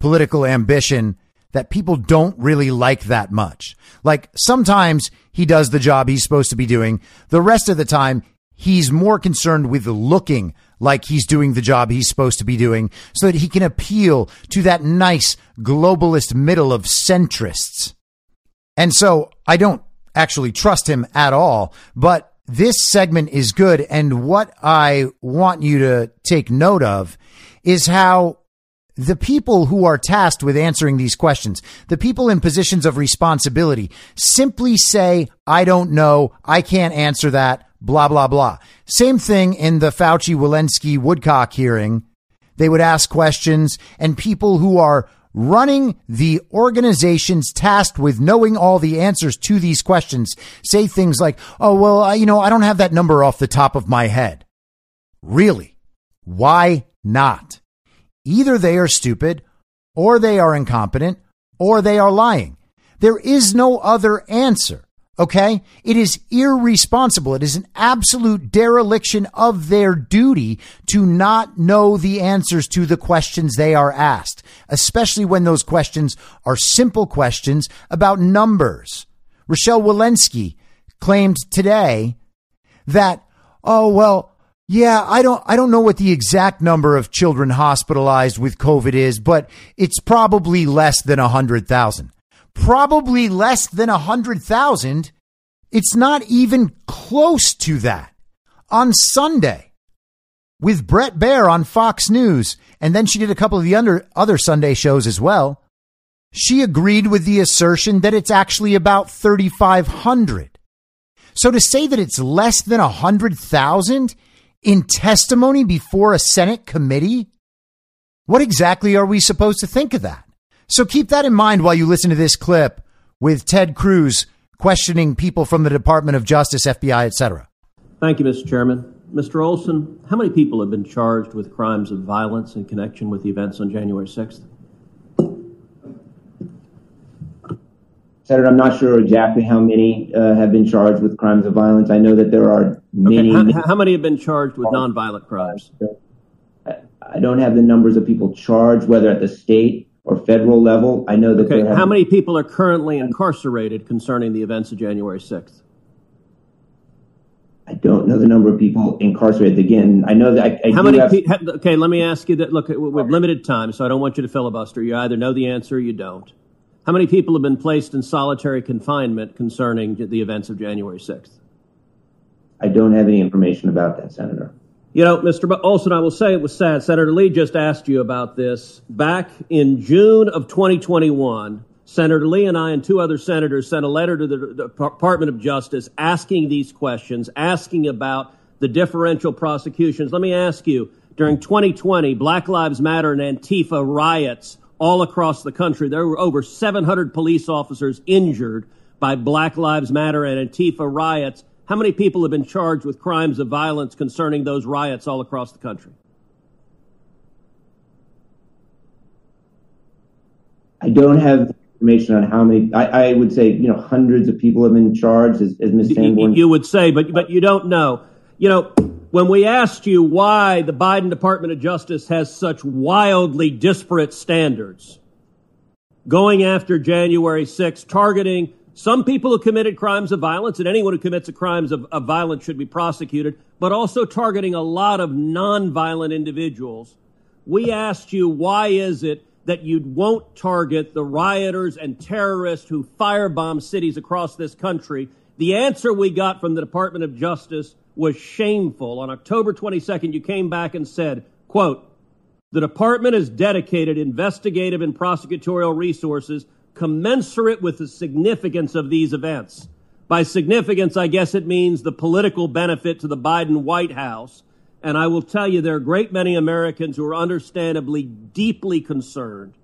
political ambition that people don't really like that much. Like sometimes he does the job he's supposed to be doing. The rest of the time, he's more concerned with looking like he's doing the job he's supposed to be doing so that he can appeal to that nice globalist middle of centrists. And so I don't actually trust him at all, but this segment is good. And what I want you to take note of is how the people who are tasked with answering these questions, the people in positions of responsibility, simply say, I don't know. I can't answer that. Blah, blah, blah. Same thing in the Fauci Walensky Woodcock hearing. They would ask questions and people who are running the organizations tasked with knowing all the answers to these questions say things like, Oh, well, I, you know, I don't have that number off the top of my head. Really? Why not? Either they are stupid or they are incompetent or they are lying. There is no other answer. Okay. It is irresponsible. It is an absolute dereliction of their duty to not know the answers to the questions they are asked, especially when those questions are simple questions about numbers. Rochelle Walensky claimed today that, oh, well, yeah, I don't I don't know what the exact number of children hospitalized with COVID is, but it's probably less than 100,000. Probably less than 100,000 It's not even close to that. On Sunday, with Bret Baier on Fox News, and then she did a couple of the under, other Sunday shows as well. She agreed with the assertion that it's actually about 3,500. So to say that it's less than 100,000 in testimony before a Senate committee, what exactly are we supposed to think of that? So keep that in mind while you listen to this clip with Ted Cruz questioning people from the Department of Justice, FBI, etc. Thank you, Mr. Chairman. Mr. Olsen, how many people have been charged with crimes of violence in connection with the events on January 6th? Senator, I'm not sure exactly how many uh, have been charged with crimes of violence. I know that there are many. Okay. How, how, many have been charged with nonviolent crimes? I don't have the numbers of people charged, whether at the state or federal level. I know that. Okay. How many people are currently incarcerated concerning the events of January 6th? I don't know the number of people incarcerated. Again, I know that. I, I how many? Have... Pe- okay, let me ask you that. Look, we have limited time, so I don't want you to filibuster. You either know the answer or you don't. How many people have been placed in solitary confinement concerning the events of January 6th? I don't have any information about that, Senator. You know, Mr. Olsen, I will say it was sad. Senator Lee just asked you about this. Back in June of 2021, Senator Lee and I and two other senators sent a letter to the Department of Justice asking these questions, asking about the differential prosecutions. Let me ask you, during 2020, Black Lives Matter and Antifa riots all across the country. There were over 700 police officers injured by Black Lives Matter and Antifa riots. How many people have been charged with crimes of violence concerning those riots all across the country? I don't have information on how many. I, I would say, you know, hundreds of people have been charged, as, as Ms. Sanborn. You, you would say, but but you don't know. You know, when we asked you why the Biden Department of Justice has such wildly disparate standards, going after January 6th, targeting some people who committed crimes of violence, and anyone who commits crimes of, of violence should be prosecuted, but also targeting a lot of nonviolent individuals. We asked you, why is it that you won't target the rioters and terrorists who firebomb cities across this country? The answer we got from the Department of Justice was shameful. On October 22nd, you came back and said, quote, the department has dedicated investigative and prosecutorial resources commensurate with the significance of these events. By significance, I guess it means the political benefit to the Biden White House. And I will tell you, there are a great many Americans who are understandably deeply concerned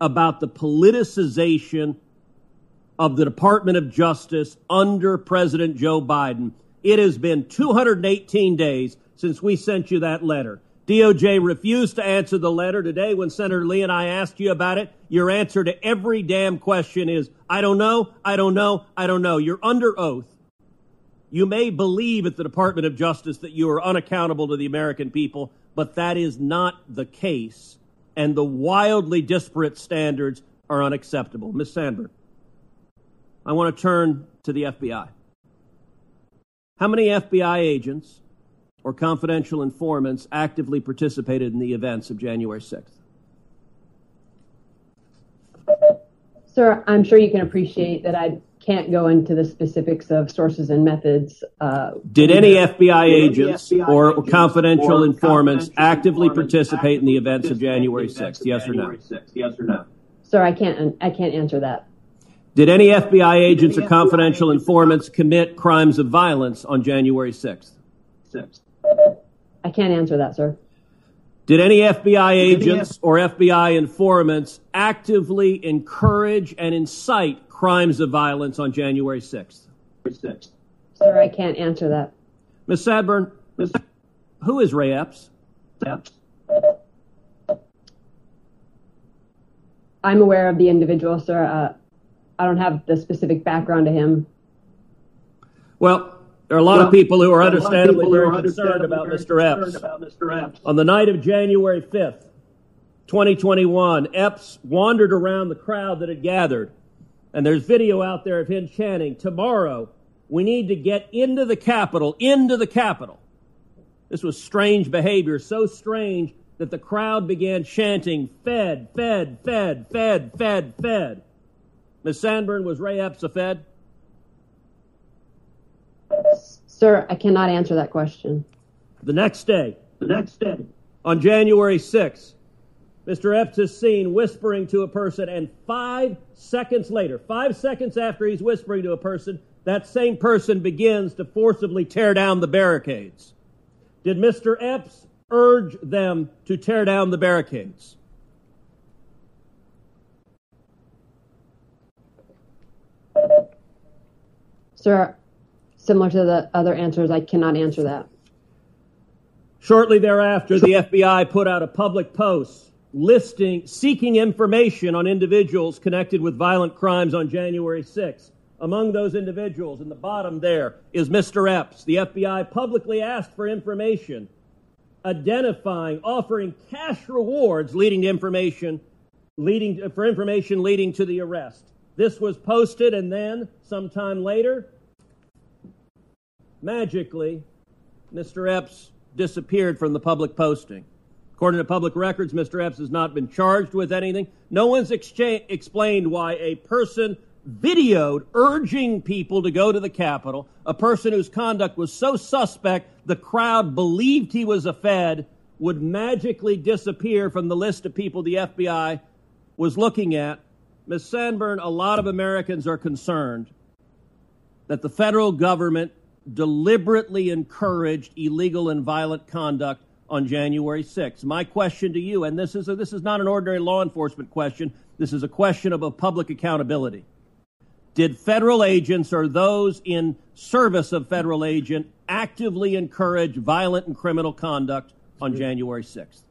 about the politicization of the Department of Justice under President Joe Biden. It has been 218 days since we sent you that letter. DOJ refused to answer the letter today when Senator Lee and I asked you about it. Your answer to every damn question is, I don't know, I don't know, I don't know. You're under oath. You may believe at the Department of Justice that you are unaccountable to the American people, but that is not the case. And the wildly disparate standards are unacceptable. Ms. Sanborn, I want to turn to the FBI. How many FBI agents or confidential informants actively participated in the events of January 6th? Sir, I'm sure you can appreciate that I can't go into the specifics of sources and methods. Uh, Did any FBI agents or, or confidential informants actively participate in the events of January 6th? Yes or no? Yes or no? Sir, I can't. I can't answer that. Did any FBI agents or confidential informants commit crimes of violence on January 6th? I can't answer that, sir. Did any FBI agents or FBI informants actively encourage and incite crimes of violence on January 6th? Sir, I can't answer that. Ms. Sanborn, who is Ray Epps? I'm aware of the individual, sir. Uh, I don't have the specific background to him. Well, there are a lot of people who are understandably very concerned about Mr. Epps. About Mr. Epps. On the night of January 5th, 2021, Epps wandered around the crowd that had gathered. And there's video out there of him chanting, Tomorrow, we need to get into the Capitol, into the Capitol. This was strange behavior, so strange that the crowd began chanting, Fed, Fed, Fed, Fed, Fed, Fed. Ms. Sanborn, was Ray Epps a Fed? Sir, I cannot answer that question. The next day, the next day, on January 6th, Mr. Epps is seen whispering to a person, and five seconds later, five seconds after he's whispering to a person, that same person begins to forcibly tear down the barricades. Did Mr. Epps urge them to tear down the barricades? Sir, similar to the other answers, I cannot answer that. Shortly thereafter, the FBI put out a public post listing, seeking information on individuals connected with violent crimes on January 6th. Among those individuals, in the bottom there, is Mr. Epps. The FBI publicly asked for information, identifying, offering cash rewards leading to information, leading for information leading to the arrest. This was posted, and then, sometime later, magically, Mr. Epps disappeared from the public posting. According to public records, Mr. Epps has not been charged with anything. No one's explained why a person videoed urging people to go to the Capitol, a person whose conduct was so suspect the crowd believed he was a Fed, would magically disappear from the list of people the FBI was looking at. Ms. Sanborn, a lot of Americans are concerned that the federal government deliberately encouraged illegal and violent conduct on January 6th. My question to you, and this is, a, this is not an ordinary law enforcement question, this is a question of a public accountability. Did federal agents or those in service of federal agent actively encourage violent and criminal conduct on January 6th?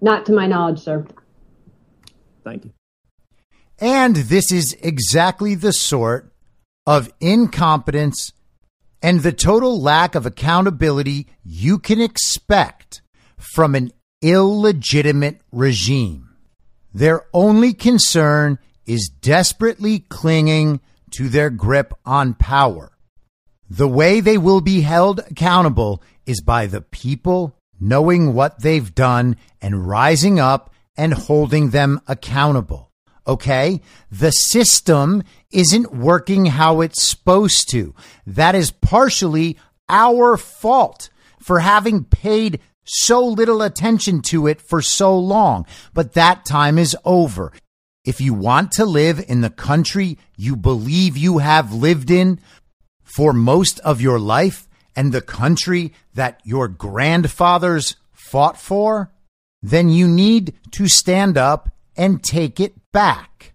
Not to my knowledge, sir. Thank you. And this is exactly the sort of incompetence and the total lack of accountability you can expect from an illegitimate regime. Their only concern is desperately clinging to their grip on power. The way they will be held accountable is by the people knowing what they've done and rising up and holding them accountable. Okay. The system isn't working how it's supposed to. That is partially our fault for having paid so little attention to it for so long. But that time is over. If you want to live in the country you believe you have lived in for most of your life and the country that your grandfathers fought for, then you need to stand up and take it back.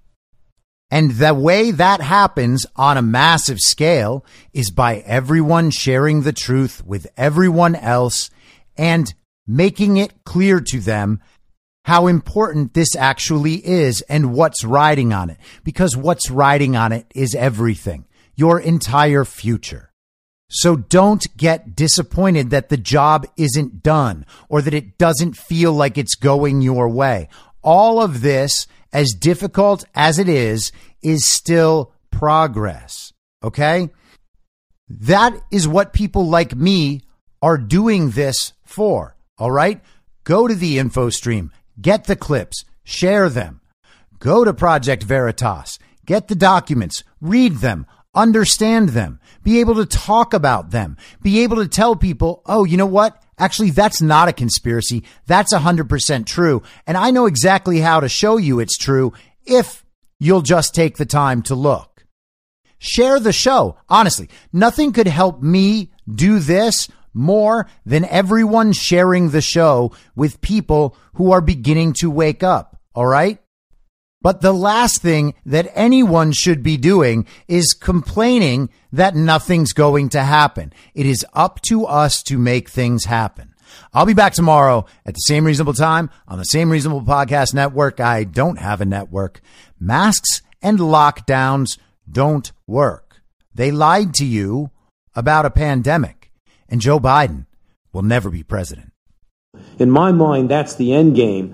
And the way that happens on a massive scale is by everyone sharing the truth with everyone else and making it clear to them how important this actually is and what's riding on it. Because what's riding on it is everything, your entire future. So don't get disappointed that the job isn't done or that it doesn't feel like it's going your way. All of this, as difficult as it is, is still progress. Okay. That is what people like me are doing this for. All right. Go to the info stream, get the clips, share them. Go to Project Veritas, get the documents, read them, understand them, be able to talk about them, be able to tell people, oh, you know what? Actually, that's not a conspiracy. That's 100% true. And I know exactly how to show you it's true if you'll just take the time to look. Share the show. Honestly, nothing could help me do this more than everyone sharing the show with people who are beginning to wake up. All right. But the last thing that anyone should be doing is complaining that nothing's going to happen. It is up to us to make things happen. I'll be back tomorrow at the same reasonable time on the same reasonable podcast network. I don't have a network. Masks and lockdowns don't work. They lied to you about a pandemic and Joe Biden will never be president. In my mind, that's the end game.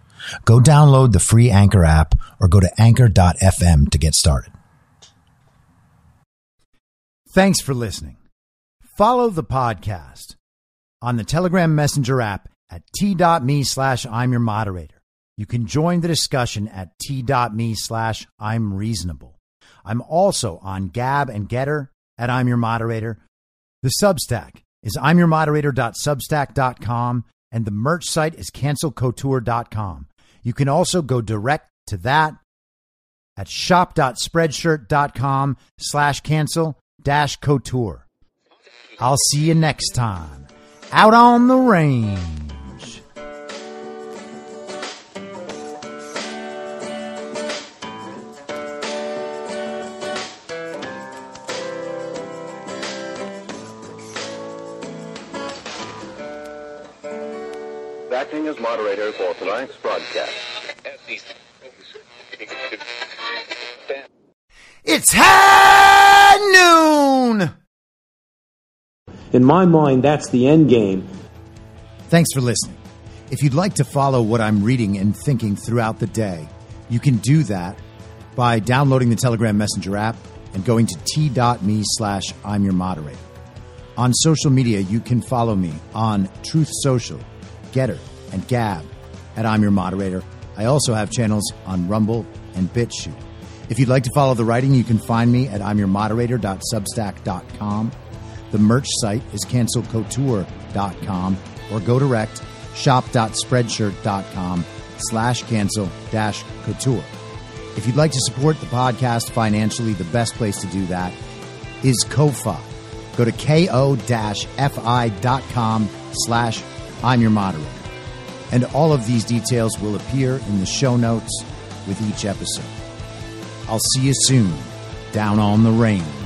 Go download the free Anchor app or go to anchor.fm to get started. Thanks for listening. Follow the podcast on the Telegram Messenger app at t.me slash I'm your moderator. You can join the discussion at t.me slash I'm reasonable. I'm also on Gab and Gettr at I'm your moderator. The Substack is I'm your moderator.substack.com and the merch site is cancelcouture.com. You can also go direct to that at shop.spreadshirt.com slash cancel dash couture. I'll see you next time out on the range. As moderator for tonight's broadcast. It's high noon. In my mind, that's the end game. Thanks for listening. If you'd like to follow what I'm reading and thinking throughout the day, you can do that by downloading the Telegram Messenger app and going to t.me slash I'm your moderator. On social media, you can follow me on Truth Social, Getter, and Gab at I'm your moderator. I also have channels on Rumble and BitChute. If you'd like to follow the writing, you can find me at imyourmoderator.substack.com. The merch site is cancelcouture.com or go direct shop.spreadshirt.com slash cancel dash couture. If you'd like to support the podcast financially, the best place to do that is Ko-Fi. Go to ko-fi.com slash I'm your moderator. And all of these details will appear in the show notes with each episode. I'll see you soon down on the range.